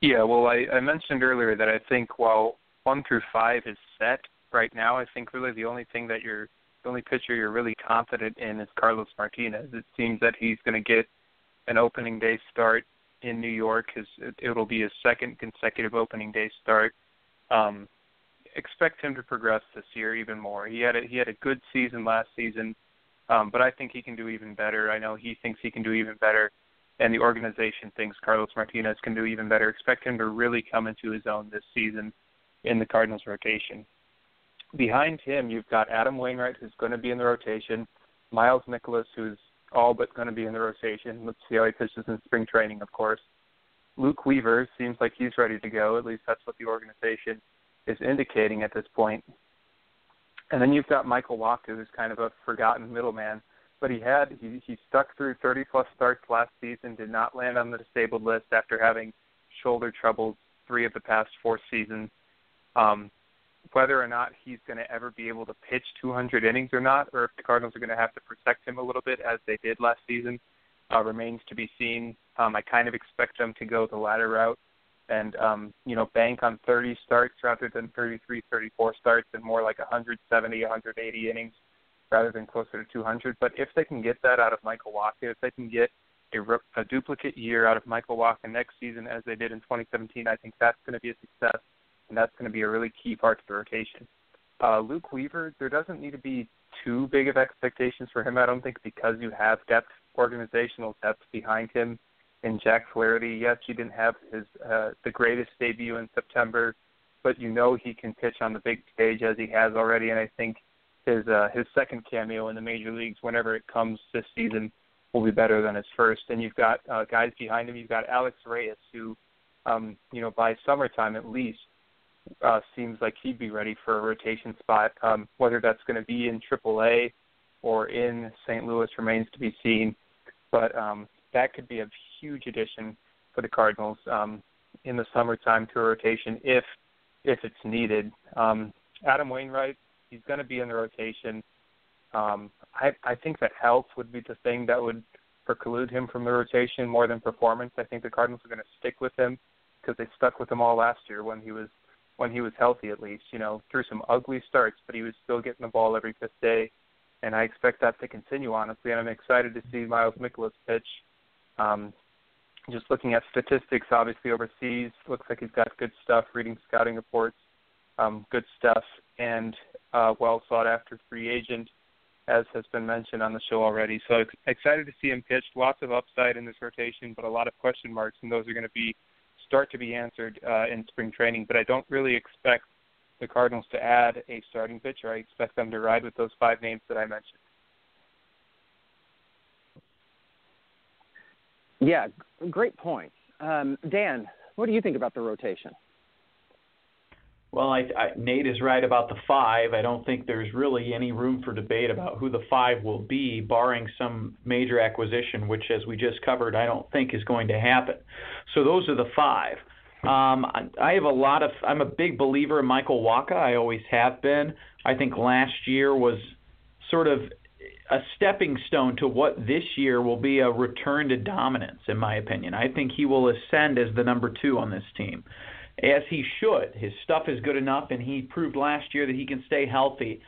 E: Yeah, well, I, I mentioned earlier that I think while one through five is set right now, I think really the only thing that you're the only pitcher you're really confident in is Carlos Martinez. It seems that he's going to get an opening day start in New York. His it, it'll be his second consecutive opening day start. Um, expect him to progress this year even more. He had a, he had a good season last season, um, but I think he can do even better. I know he thinks he can do even better, and the organization thinks Carlos Martinez can do even better. Expect him to really come into his own this season in the Cardinals rotation. Behind him, you've got Adam Wainwright, who's going to be in the rotation, Miles Mikolas, who's all but going to be in the rotation. Let's see how he pitches in spring training, of course. Luke Weaver seems like he's ready to go. At least that's what the organization is indicating at this point. And then you've got Michael Wacha, who's kind of a forgotten middleman, but he had he he stuck through 30 plus starts last season, did not land on the disabled list after having shoulder troubles three of the past four seasons. Um, whether or not he's going to ever be able to pitch 200 innings or not, or if the Cardinals are going to have to protect him a little bit as they did last season, uh, remains to be seen. Um, I kind of expect them to go the latter route and um, you know bank on 30 starts rather than 33, 34 starts, and more like 170, 180 innings rather than closer to 200. But if they can get that out of Michael Wacha, if they can get a, a duplicate year out of Michael Wacha next season as they did in 2017, I think that's going to be a success and that's going to be a really key part to the rotation. Uh, Luke Weaver, there doesn't need to be too big of expectations for him, I don't think, because you have depth, organizational depth behind him in Jack Flaherty. Yes, he didn't have his uh, the greatest debut in September, but you know he can pitch on the big stage as he has already, and I think his uh, his second cameo in the major leagues, whenever it comes this season, will be better than his first. And you've got uh, guys behind him. You've got Alex Reyes, who, um, you know, by summertime at least, uh, seems like he'd be ready for a rotation spot. Um, whether that's going to be in AAA or in St. Louis remains to be seen. But um, that could be a huge addition for the Cardinals um, in the summertime to a rotation if if it's needed. Um, Adam Wainwright, he's going to be in the rotation. Um, I, I think that health would be the thing that would preclude him from the rotation more than performance. I think the Cardinals are going to stick with him because they stuck with him all last year when he was when he was healthy at least, you know, through some ugly starts, but he was still getting the ball every fifth day. And I expect that to continue, honestly. And I'm excited to see Miles Mikolas pitch. Um, just looking at statistics, obviously overseas, looks like he's got good stuff. Reading scouting reports, um, good stuff, and uh, well sought after free agent, as has been mentioned on the show already. So excited to see him pitch. Lots of upside in this rotation, but a lot of question marks, and those are going to be start to be answered uh, in spring training. But I don't really expect the Cardinals to add a starting pitcher. I expect them to ride with those five names that I mentioned.
B: Yeah, great point. Um, Dan, what do you think about the rotation?
C: Well, I, I, Nate is right about the five. I don't think there's really any room for debate about who the five will be, barring some major acquisition, which, as we just covered, I don't think is going to happen. So those are the five. Um, I, have a lot of. I'm a big believer in Michael Wacha. I always have been. I think last year was sort of a stepping stone to what this year will be a return to dominance, in my opinion. I think he will ascend as the number two on this team as he should. His stuff is good enough, and he proved last year that he can stay healthy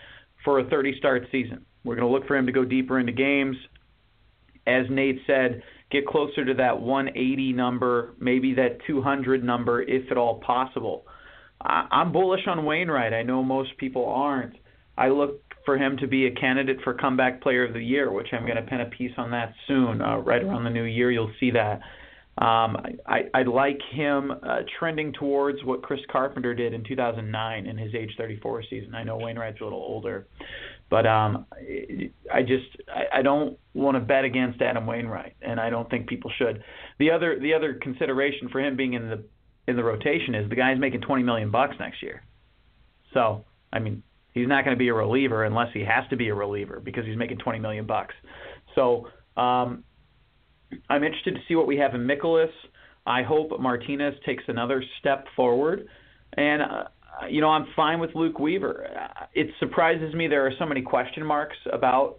C: for a 30 start season. We're going to look for him to go deeper into games. As Nate said, get closer to that 180 number, maybe that 200 number, if at all possible. I'm bullish on Wainwright. I know most people aren't. I look for him to be a candidate for comeback player of the year, which I'm going to pen a piece on that soon. Uh, right around the new year, you'll see that. Um, I, I like him uh, trending towards what Chris Carpenter did in 2009 in his age 34 season. I know Wainwright's a little older, but um, I just I, I don't want to bet against Adam Wainwright, and I don't think people should. The other the other consideration for him being in the in the rotation is the guy's making 20 million bucks next year. So I mean he's not going to be a reliever unless he has to be a reliever because he's making 20 million bucks. So um, I'm interested to see what we have in Mikolas. I hope Martinez takes another step forward. And uh, you know, I'm fine with Luke Weaver. It surprises me there are so many question marks about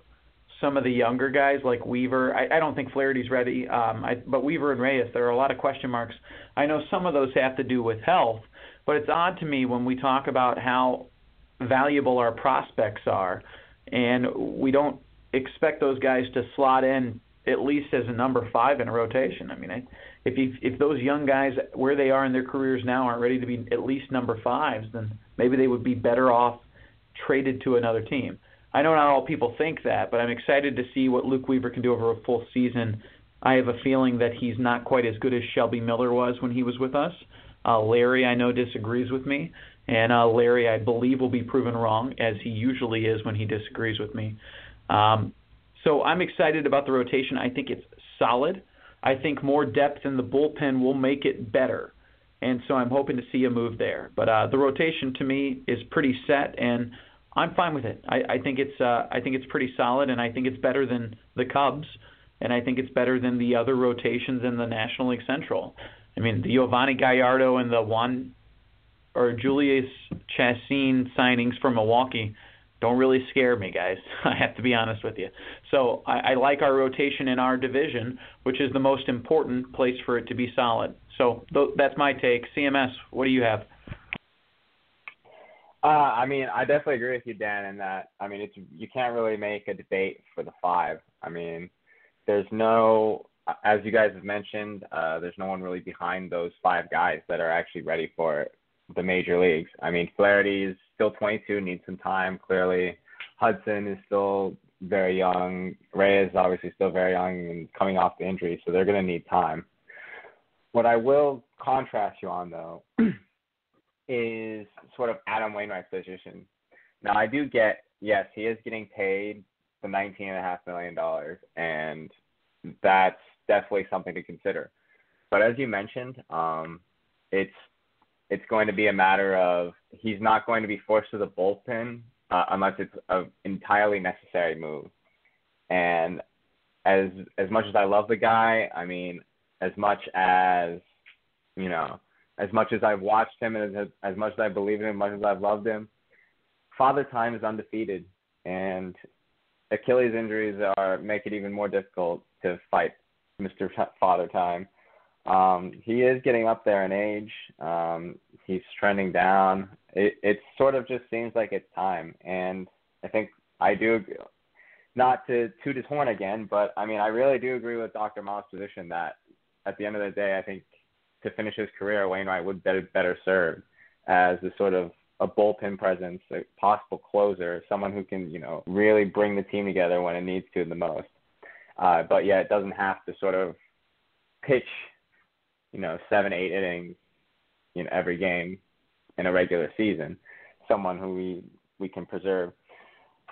C: some of the younger guys like Weaver. I, I don't think Flaherty's ready, um, I, but Weaver and Reyes, there are a lot of question marks. I know some of those have to do with health, but it's odd to me when we talk about how valuable our prospects are, and we don't expect those guys to slot in at least as a number five in a rotation. I mean, I, if you, if those young guys where they are in their careers now aren't ready to be at least number fives, then maybe they would be better off traded to another team. I know not all people think that, but I'm excited to see what Luke Weaver can do over a full season. I have a feeling that he's not quite as good as Shelby Miller was when he was with us. Uh, Larry, I know, disagrees with me, and uh, Larry, I believe, will be proven wrong, as he usually is when he disagrees with me. Um, so I'm excited about the rotation. I think it's solid. I think more depth in the bullpen will make it better, and so I'm hoping to see a move there. But uh, the rotation to me is pretty set, and I'm fine with it. I, I think it's uh, I think it's pretty solid, and I think it's better than the Cubs, and I think it's better than the other rotations in the National League Central. I mean, the Yovani Gallardo and the Juan or Julius Chacin signings from Milwaukee don't really scare me, guys. I have to be honest with you. So I, I like our rotation in our division, which is the most important place for it to be solid. So th- that's my take. CMS, what do you have?
D: Uh, I mean, I definitely agree with you, Dan, in that I mean, it's you can't really make a debate for the five. I mean, there's no, as you guys have mentioned, uh, there's no one really behind those five guys that are actually ready for the major leagues. I mean, Flaherty is still 22, needs some time. Clearly, Hudson is still very young. Reyes is obviously still very young and coming off the injury, so they're going to need time. What I will contrast you on, though, is sort of Adam Wainwright's position. Now I do get yes, he is getting paid the nineteen and a half million dollars, and that's definitely something to consider. But as you mentioned, um, it's it's going to be a matter of he's not going to be forced to the bullpen uh, unless it's an entirely necessary move. And as as much as I love the guy, I mean, as much as you know, as much as I've watched him and as, as much as I believe in him, as much as I've loved him, Father Time is undefeated, and Achilles injuries are make it even more difficult to fight Mr. Father Time. Um, he is getting up there in age. Um, he's trending down. It, it sort of just seems like it's time, and I think I do. Not to toot his horn again, but I mean, I really do agree with Dr. Miles' position that at the end of the day, I think to finish his career, Wainwright would be better serve as a sort of a bullpen presence, a possible closer, someone who can, you know, really bring the team together when it needs to the most. Uh, but yeah, it doesn't have to sort of pitch, you know, seven, eight innings, in every game in a regular season. Someone who we we can preserve.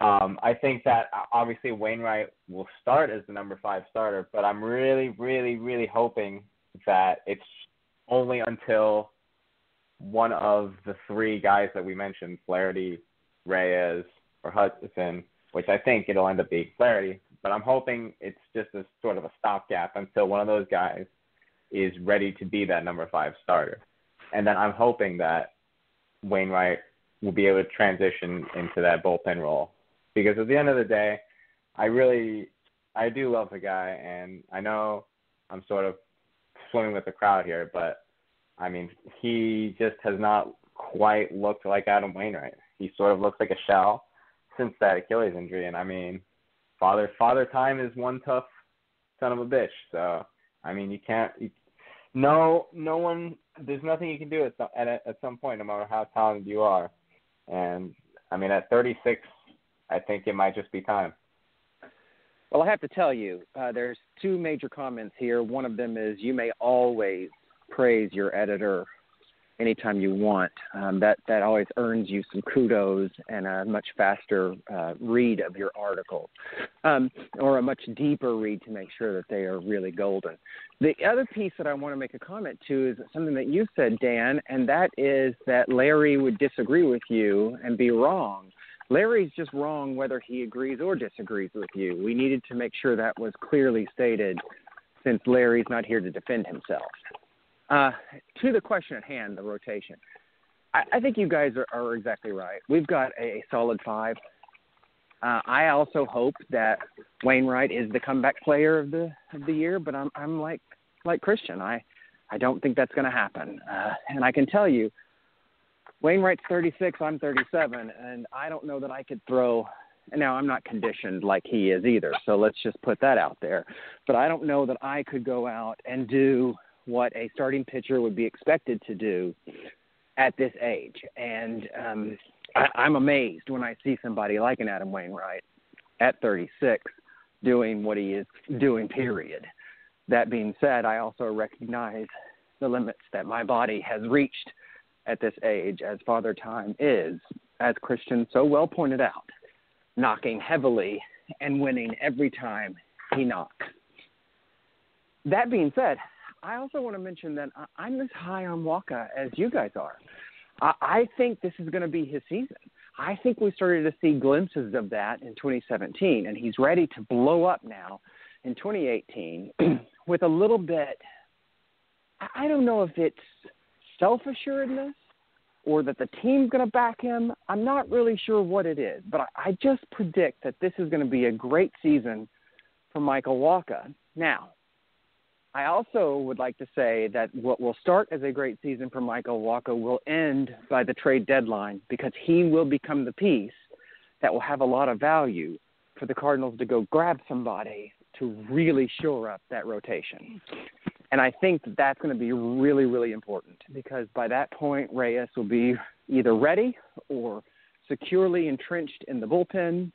D: Um, I think that uh, obviously Wainwright will start as the number five starter, but I'm really, really, really hoping that it's only until one of the three guys that we mentioned, Flaherty, Reyes, or Hudson, which I think it'll end up being Flaherty, but I'm hoping it's just a sort of a stopgap until one of those guys is ready to be that number five starter. And then I'm hoping that Wainwright will be able to transition into that bullpen role. Because at the end of the day, I really I do love the guy and I know I'm sort of swimming with the crowd here, but I mean, he just has not quite looked like Adam Wainwright. He sort of looks like a shell since that Achilles injury, and I mean, father father time is one tough son of a bitch. So I mean, you can't. You, no, no one. There's nothing you can do at some, at at some point, no matter how talented you are. And I mean, at 36, I think it might just be time.
F: Well, I have to tell you, uh, there's two major comments here. One of them is you may always praise your editor anytime you want. Um, that that always earns you some kudos and a much faster uh, read of your article, um, or a much deeper read to make sure that they are really golden. The other piece that I want to make a comment to is something that you said, Dan, and that is that Larry would disagree with you and be wrong. Larry's just wrong whether he agrees or disagrees with you. We needed to make sure that was clearly stated since Larry's not here to defend himself. Uh, to the question at hand, the rotation.
B: I, I think you guys are, are exactly right. We've got a, solid five. Uh, I also hope that Wainwright is the comeback player of the of the year, but I'm I'm like like Christian. I I don't think that's going to happen. Uh, and I can tell you, Wainwright's 36, I'm 37, and I don't know that I could throw. Now I'm not conditioned like he is either, so let's just put that out there. But I don't know that I could go out and do what a starting pitcher would be expected to do at this age. And um, I, I'm amazed when I see somebody like an Adam Wainwright at 36 doing what he is doing. Period. That being said, I also recognize the limits that my body has reached at this age, as Father Time is, as Christian so well pointed out, knocking heavily and winning every time he knocks. That being said, I also want to mention that I'm as high on Wacha as you guys are. I think this is going to be his season. I think we started to see glimpses of that in 2017, and he's ready to blow up now in 2018 with a little bit. I don't know if it's self assuredness or that the team's going to back him. I'm not really sure what it is, but I just predict that this is going to be a great season for Michael Wacha. Now, I also would like to say that what will start as a great season for Michael Wacha will end by the trade deadline because he will become the piece that will have a lot of value for the Cardinals to go grab somebody to really shore up that rotation. And I think that that's going to be really, really important because by that point, Reyes will be either ready or securely entrenched in the bullpen,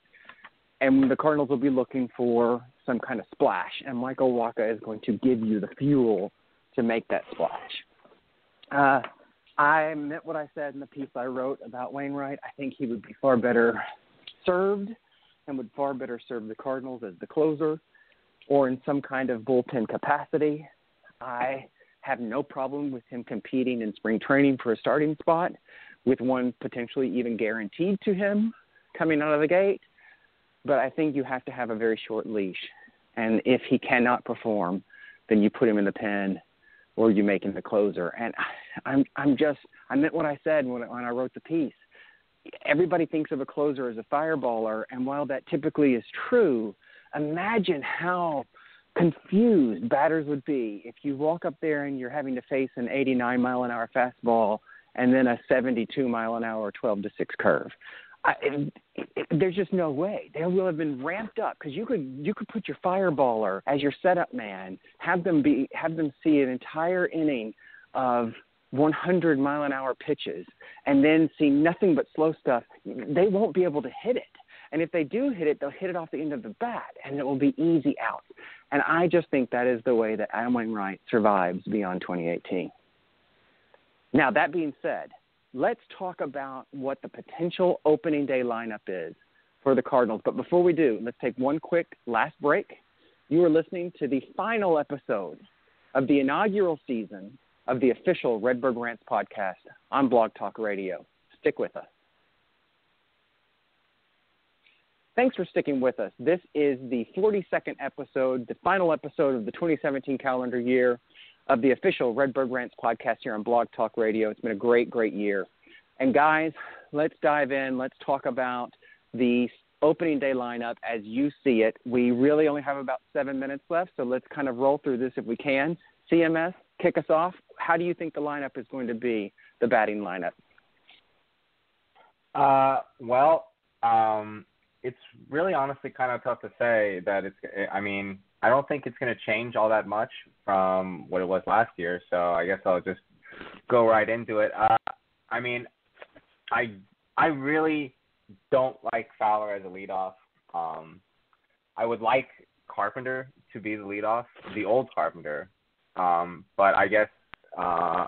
B: and the Cardinals will be looking for some kind of splash, and Michael Wacha is going to give you the fuel to make that splash. Uh, I meant what I said in the piece I wrote about Wainwright. I think he would be far better served and would far better serve the Cardinals as the closer or in some kind of bullpen capacity. I have no problem with him competing in spring training for a starting spot, with one potentially even guaranteed to him coming out of the gate. But I think you have to have a very short leash and if he cannot perform, then you put him in the pen or you make him the closer. And I'm I'm just I meant what I said when when I wrote the piece. Everybody thinks of a closer as a fireballer, and while that typically is true, imagine how confused batters would be if you walk up there and you're having to face an 89 mile an hour fastball and then a 72 mile an hour 12 to 6 curve. I, it, it, there's just no way they will have been ramped up because you could you could put your fireballer as your setup man, have them be have them see an entire inning of 100 mile an hour pitches, and then see nothing but slow stuff. They won't be able to hit it, and if they do hit it, they'll hit it off the end of the bat, and it will be easy out. And I just think that is the way that Adam Wainwright survives beyond 2018. Now that being said let's talk about what the potential opening day lineup is for the Cardinals. But before we do, let's take one quick last break. You are listening to the final episode of the inaugural season of the official Redbird Rants podcast on Blog Talk Radio. Stick with us. Thanks for sticking with us. This is the 42nd episode, the final episode of the 2017 calendar year of the official Redbird Rants podcast here on Blog Talk Radio. It's been a great, great year. And guys, let's dive in. Let's talk about the opening day lineup as you see it. We really only have about seven minutes left, so let's kind of roll through this if we can. CMS, kick us off. How do you think the lineup is going to be, the batting lineup?
D: Uh, well, um, it's really honestly kind of tough to say that it's. I mean, I don't think it's going to change all that much from what it was last year. So I guess I'll just go right into it. Uh, I mean, I I really don't like Fowler as a leadoff. Um, I would like Carpenter to be the leadoff, the old Carpenter. Um, but I guess uh,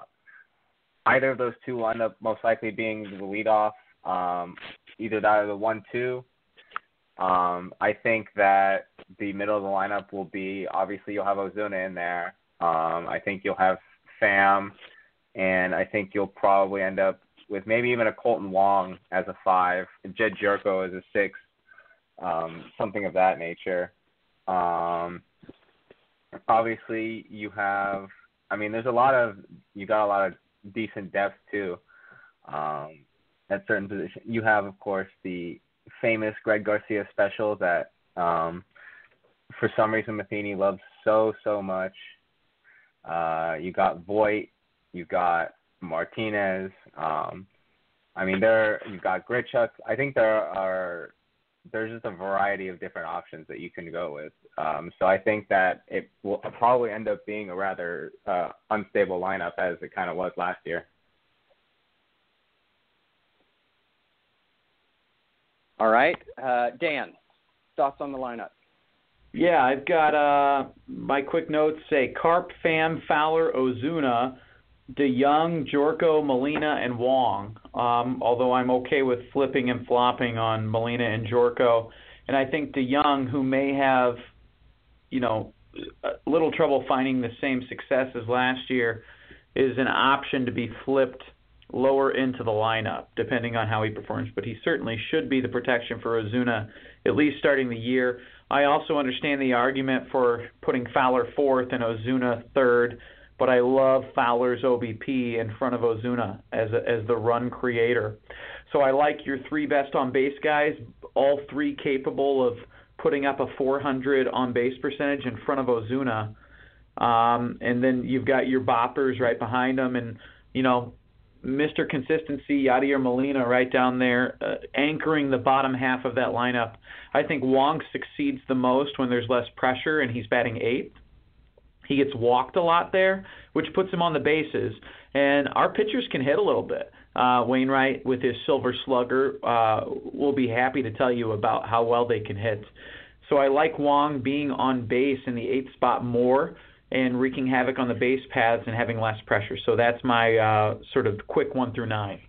D: either of those two will end up most likely being the leadoff. Um, either that or the one-two. Um, I think that the middle of the lineup will be obviously you'll have Ozuna in there. Um, I think you'll have Pham, and I think you'll probably end up with maybe even a Kolten Wong as a five, Jed Gyorko as a six, um, something of that nature. Um, obviously, you have. I mean, there's a lot of you got a lot of decent depth too. um, at certain positions. You have, of course, the famous Greg Garcia special that um, for some reason Matheny loves so so much. Uh, you got Voit, you got Martinez. Um, I mean, there you've got Grichuk. I think there are there's just a variety of different options that you can go with. Um, so I think that it will probably end up being a rather uh, unstable lineup as it kind of was last year.
B: All right, uh, Dan, thoughts on the lineup?
C: Yeah, I've got uh, my quick notes say Carp, Pham, Fowler, Ozuna, DeJong, Gyorko, Molina, and Wong. Um, although I'm okay with flipping and flopping on Molina and Gyorko, and I think DeJong, who may have, you know, little trouble finding the same success as last year, is an option to be flipped lower into the lineup, depending on how he performs. But he certainly should be the protection for Ozuna, at least starting the year. I also understand the argument for putting Fowler fourth and Ozuna third, but I love Fowler's OBP in front of Ozuna as a, as the run creator. So I like your three best on base guys, all three capable of putting up a 400 on base percentage in front of Ozuna. Um, and then you've got your boppers right behind them, and you know Mr. Consistency, Yadier Molina, right down there, uh, anchoring the bottom half of that lineup. I think Wong succeeds the most when there's less pressure and he's batting eighth. He gets walked a lot there, which puts him on the bases. And our pitchers can hit a little bit. Uh, Wainwright, with his silver slugger, uh, will be happy to tell you about how well they can hit. So I like Wong being on base in the eighth spot more and wreaking havoc on the base paths and having less pressure. So that's my uh, sort of quick one through nine.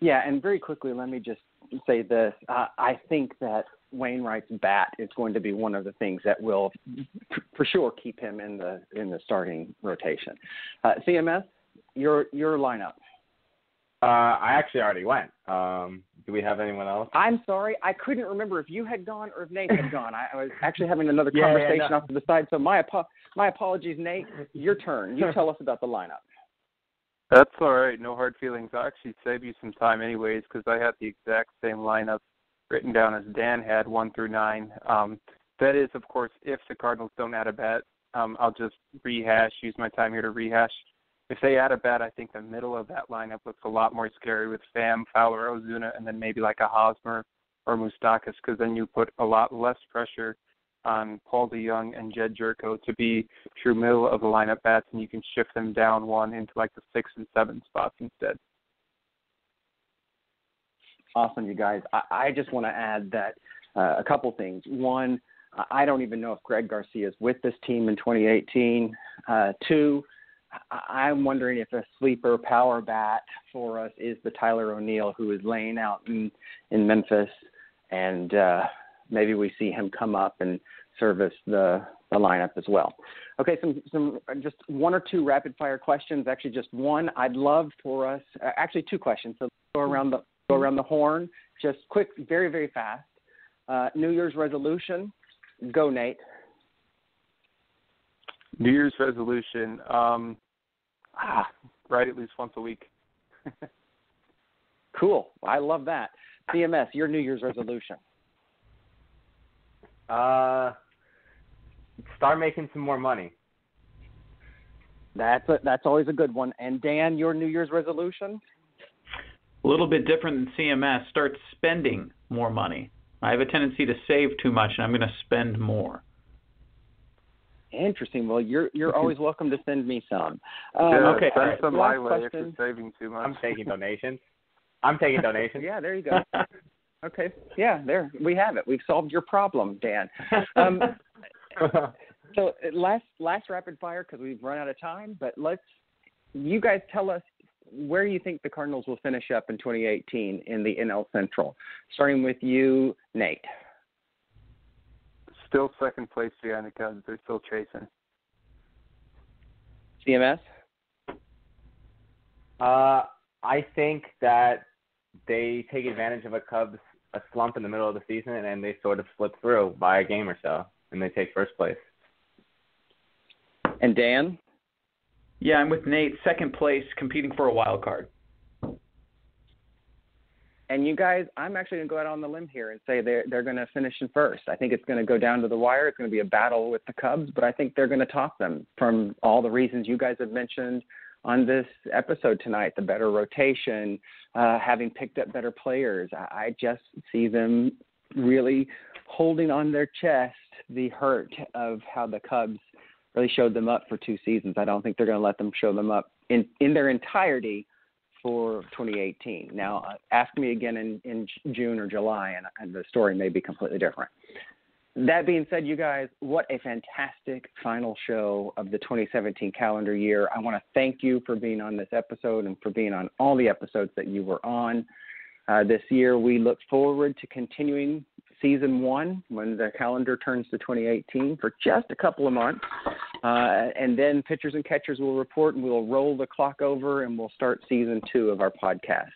B: Yeah, and very quickly, let me just say this. Uh, I think that Wainwright's bat is going to be one of the things that will, for sure, keep him in the in the starting rotation. Uh, CMS, your your lineup.
D: Uh, I actually already went. Um, do we have anyone else?
B: I'm sorry, I couldn't remember if you had gone or if Nate had gone. I, I was actually having another
D: Yeah, yeah,
B: conversation
D: no.
B: off to the side. So my apo- my apologies, Nate. Your turn. You tell us about the lineup.
E: That's all right. No hard feelings. I'll actually save you some time, anyways, because I had the exact same lineup written down as Dan had, one through nine. Um, that is, of course, if the Cardinals don't add a bat. Um, I'll just rehash. Use my time here to rehash. If they add a bat, I think the middle of that lineup looks a lot more scary with Sam, Fowler, Ozuna, and then maybe like a Hosmer or Moustakas, because then you put a lot less pressure on Paul DeJong and Jed Gyorko to be true middle of the lineup bats, and you can shift them down one into like the six and seven spots instead.
B: Awesome, you guys. I, I just want to add that uh, a couple things. One, I don't even know if Greg Garcia is with this team in 2018. Uh, two, I'm wondering if a sleeper power bat for us is the Tyler O'Neill who is laying out in in Memphis, and uh, maybe we see him come up and service the the lineup as well. Okay, some some just one or two rapid fire questions. Actually, just one. I'd love for us. Uh, actually, two questions. So go around the go around the horn. Just quick, very very fast. Uh, New Year's resolution. Go, Nate.
E: New Year's resolution. Um, ah, write at least once a week.
B: Cool. I love that. CMS, your New Year's resolution.
D: Uh, start making some more money.
B: That's a, that's always a good one. And Dan, your New Year's resolution?
C: A little bit different than CMS. Start spending more money. I have a tendency to save too much, and I'm going to spend more.
B: Interesting. Well, you're you're always welcome to send me some. Um,
E: yeah,
B: okay.
E: send
B: all right,
E: some
B: last
E: my way if
B: question.
E: you're saving too much.
D: I'm taking donations. I'm taking donations.
B: Yeah, there you go. Okay. Yeah, there we have it. We've solved your problem, Dan. Um, so uh, last last rapid fire because we've run out of time. But let's you guys tell us where you think the Cardinals will finish up in 2018 in the NL Central. Starting with you, Nate.
E: Still second place behind the Cubs. They're still chasing.
B: CMS.
D: Uh, I think that they take advantage of a Cubs a slump in the middle of the season, and then they sort of slip through by a game or so, and they take first place.
B: And Dan.
C: Yeah, I'm with Nate. Second place, competing for a wild card.
B: And you guys, I'm actually going to go out on the limb here and say they're they're going to finish in first. I think it's going to go down to the wire. It's going to be a battle with the Cubs, but I think they're going to top them from all the reasons you guys have mentioned on this episode tonight. The better rotation, uh, having picked up better players. I, I just see them really holding on their chest the hurt of how the Cubs really showed them up for two seasons. I don't think they're going to let them show them up in in their entirety for 2018. Now, uh, ask me again in, in June or July, and, and the story may be completely different. That being said, you guys, what a fantastic final show of the 2017 calendar year. I want to thank you for being on this episode and for being on all the episodes that you were on uh, this year. We look forward to continuing season one when the calendar turns to 2018 for just a couple of months. Uh, and then pitchers and catchers will report and we'll roll the clock over and we'll start season two of our podcast.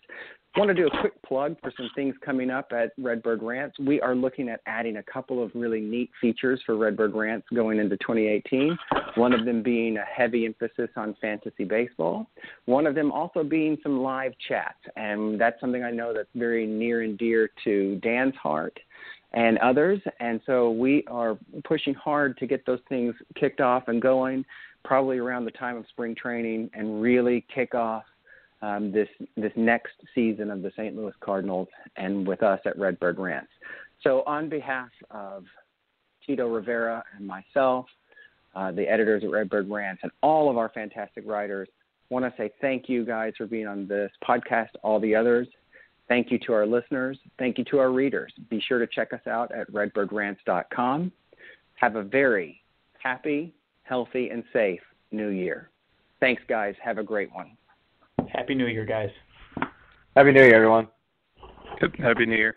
B: Want to do a quick plug for some things coming up at Redbird Rants. We are looking at adding a couple of really neat features for Redbird Rants going into 2018. One of them being a heavy emphasis on fantasy baseball. One of them also being some live chat, and that's something I know that's very near and dear to Dan's heart and others. And so we are pushing hard to get those things kicked off and going, probably around the time of spring training, and really kick off um, this this next season of the St. Louis Cardinals and with us at Redbird Rants. So on behalf of Tito Rivera and myself, uh, the editors at Redbird Rants, and all of our fantastic writers, want to say thank you guys for being on this podcast, all the others. Thank you to our listeners. Thank you to our readers. Be sure to check us out at redbirdrants.com. Have a very happy, healthy, and safe new year. Thanks, guys. Have a great one.
C: Happy New Year, guys.
D: Happy New Year, everyone.
E: Happy New Year.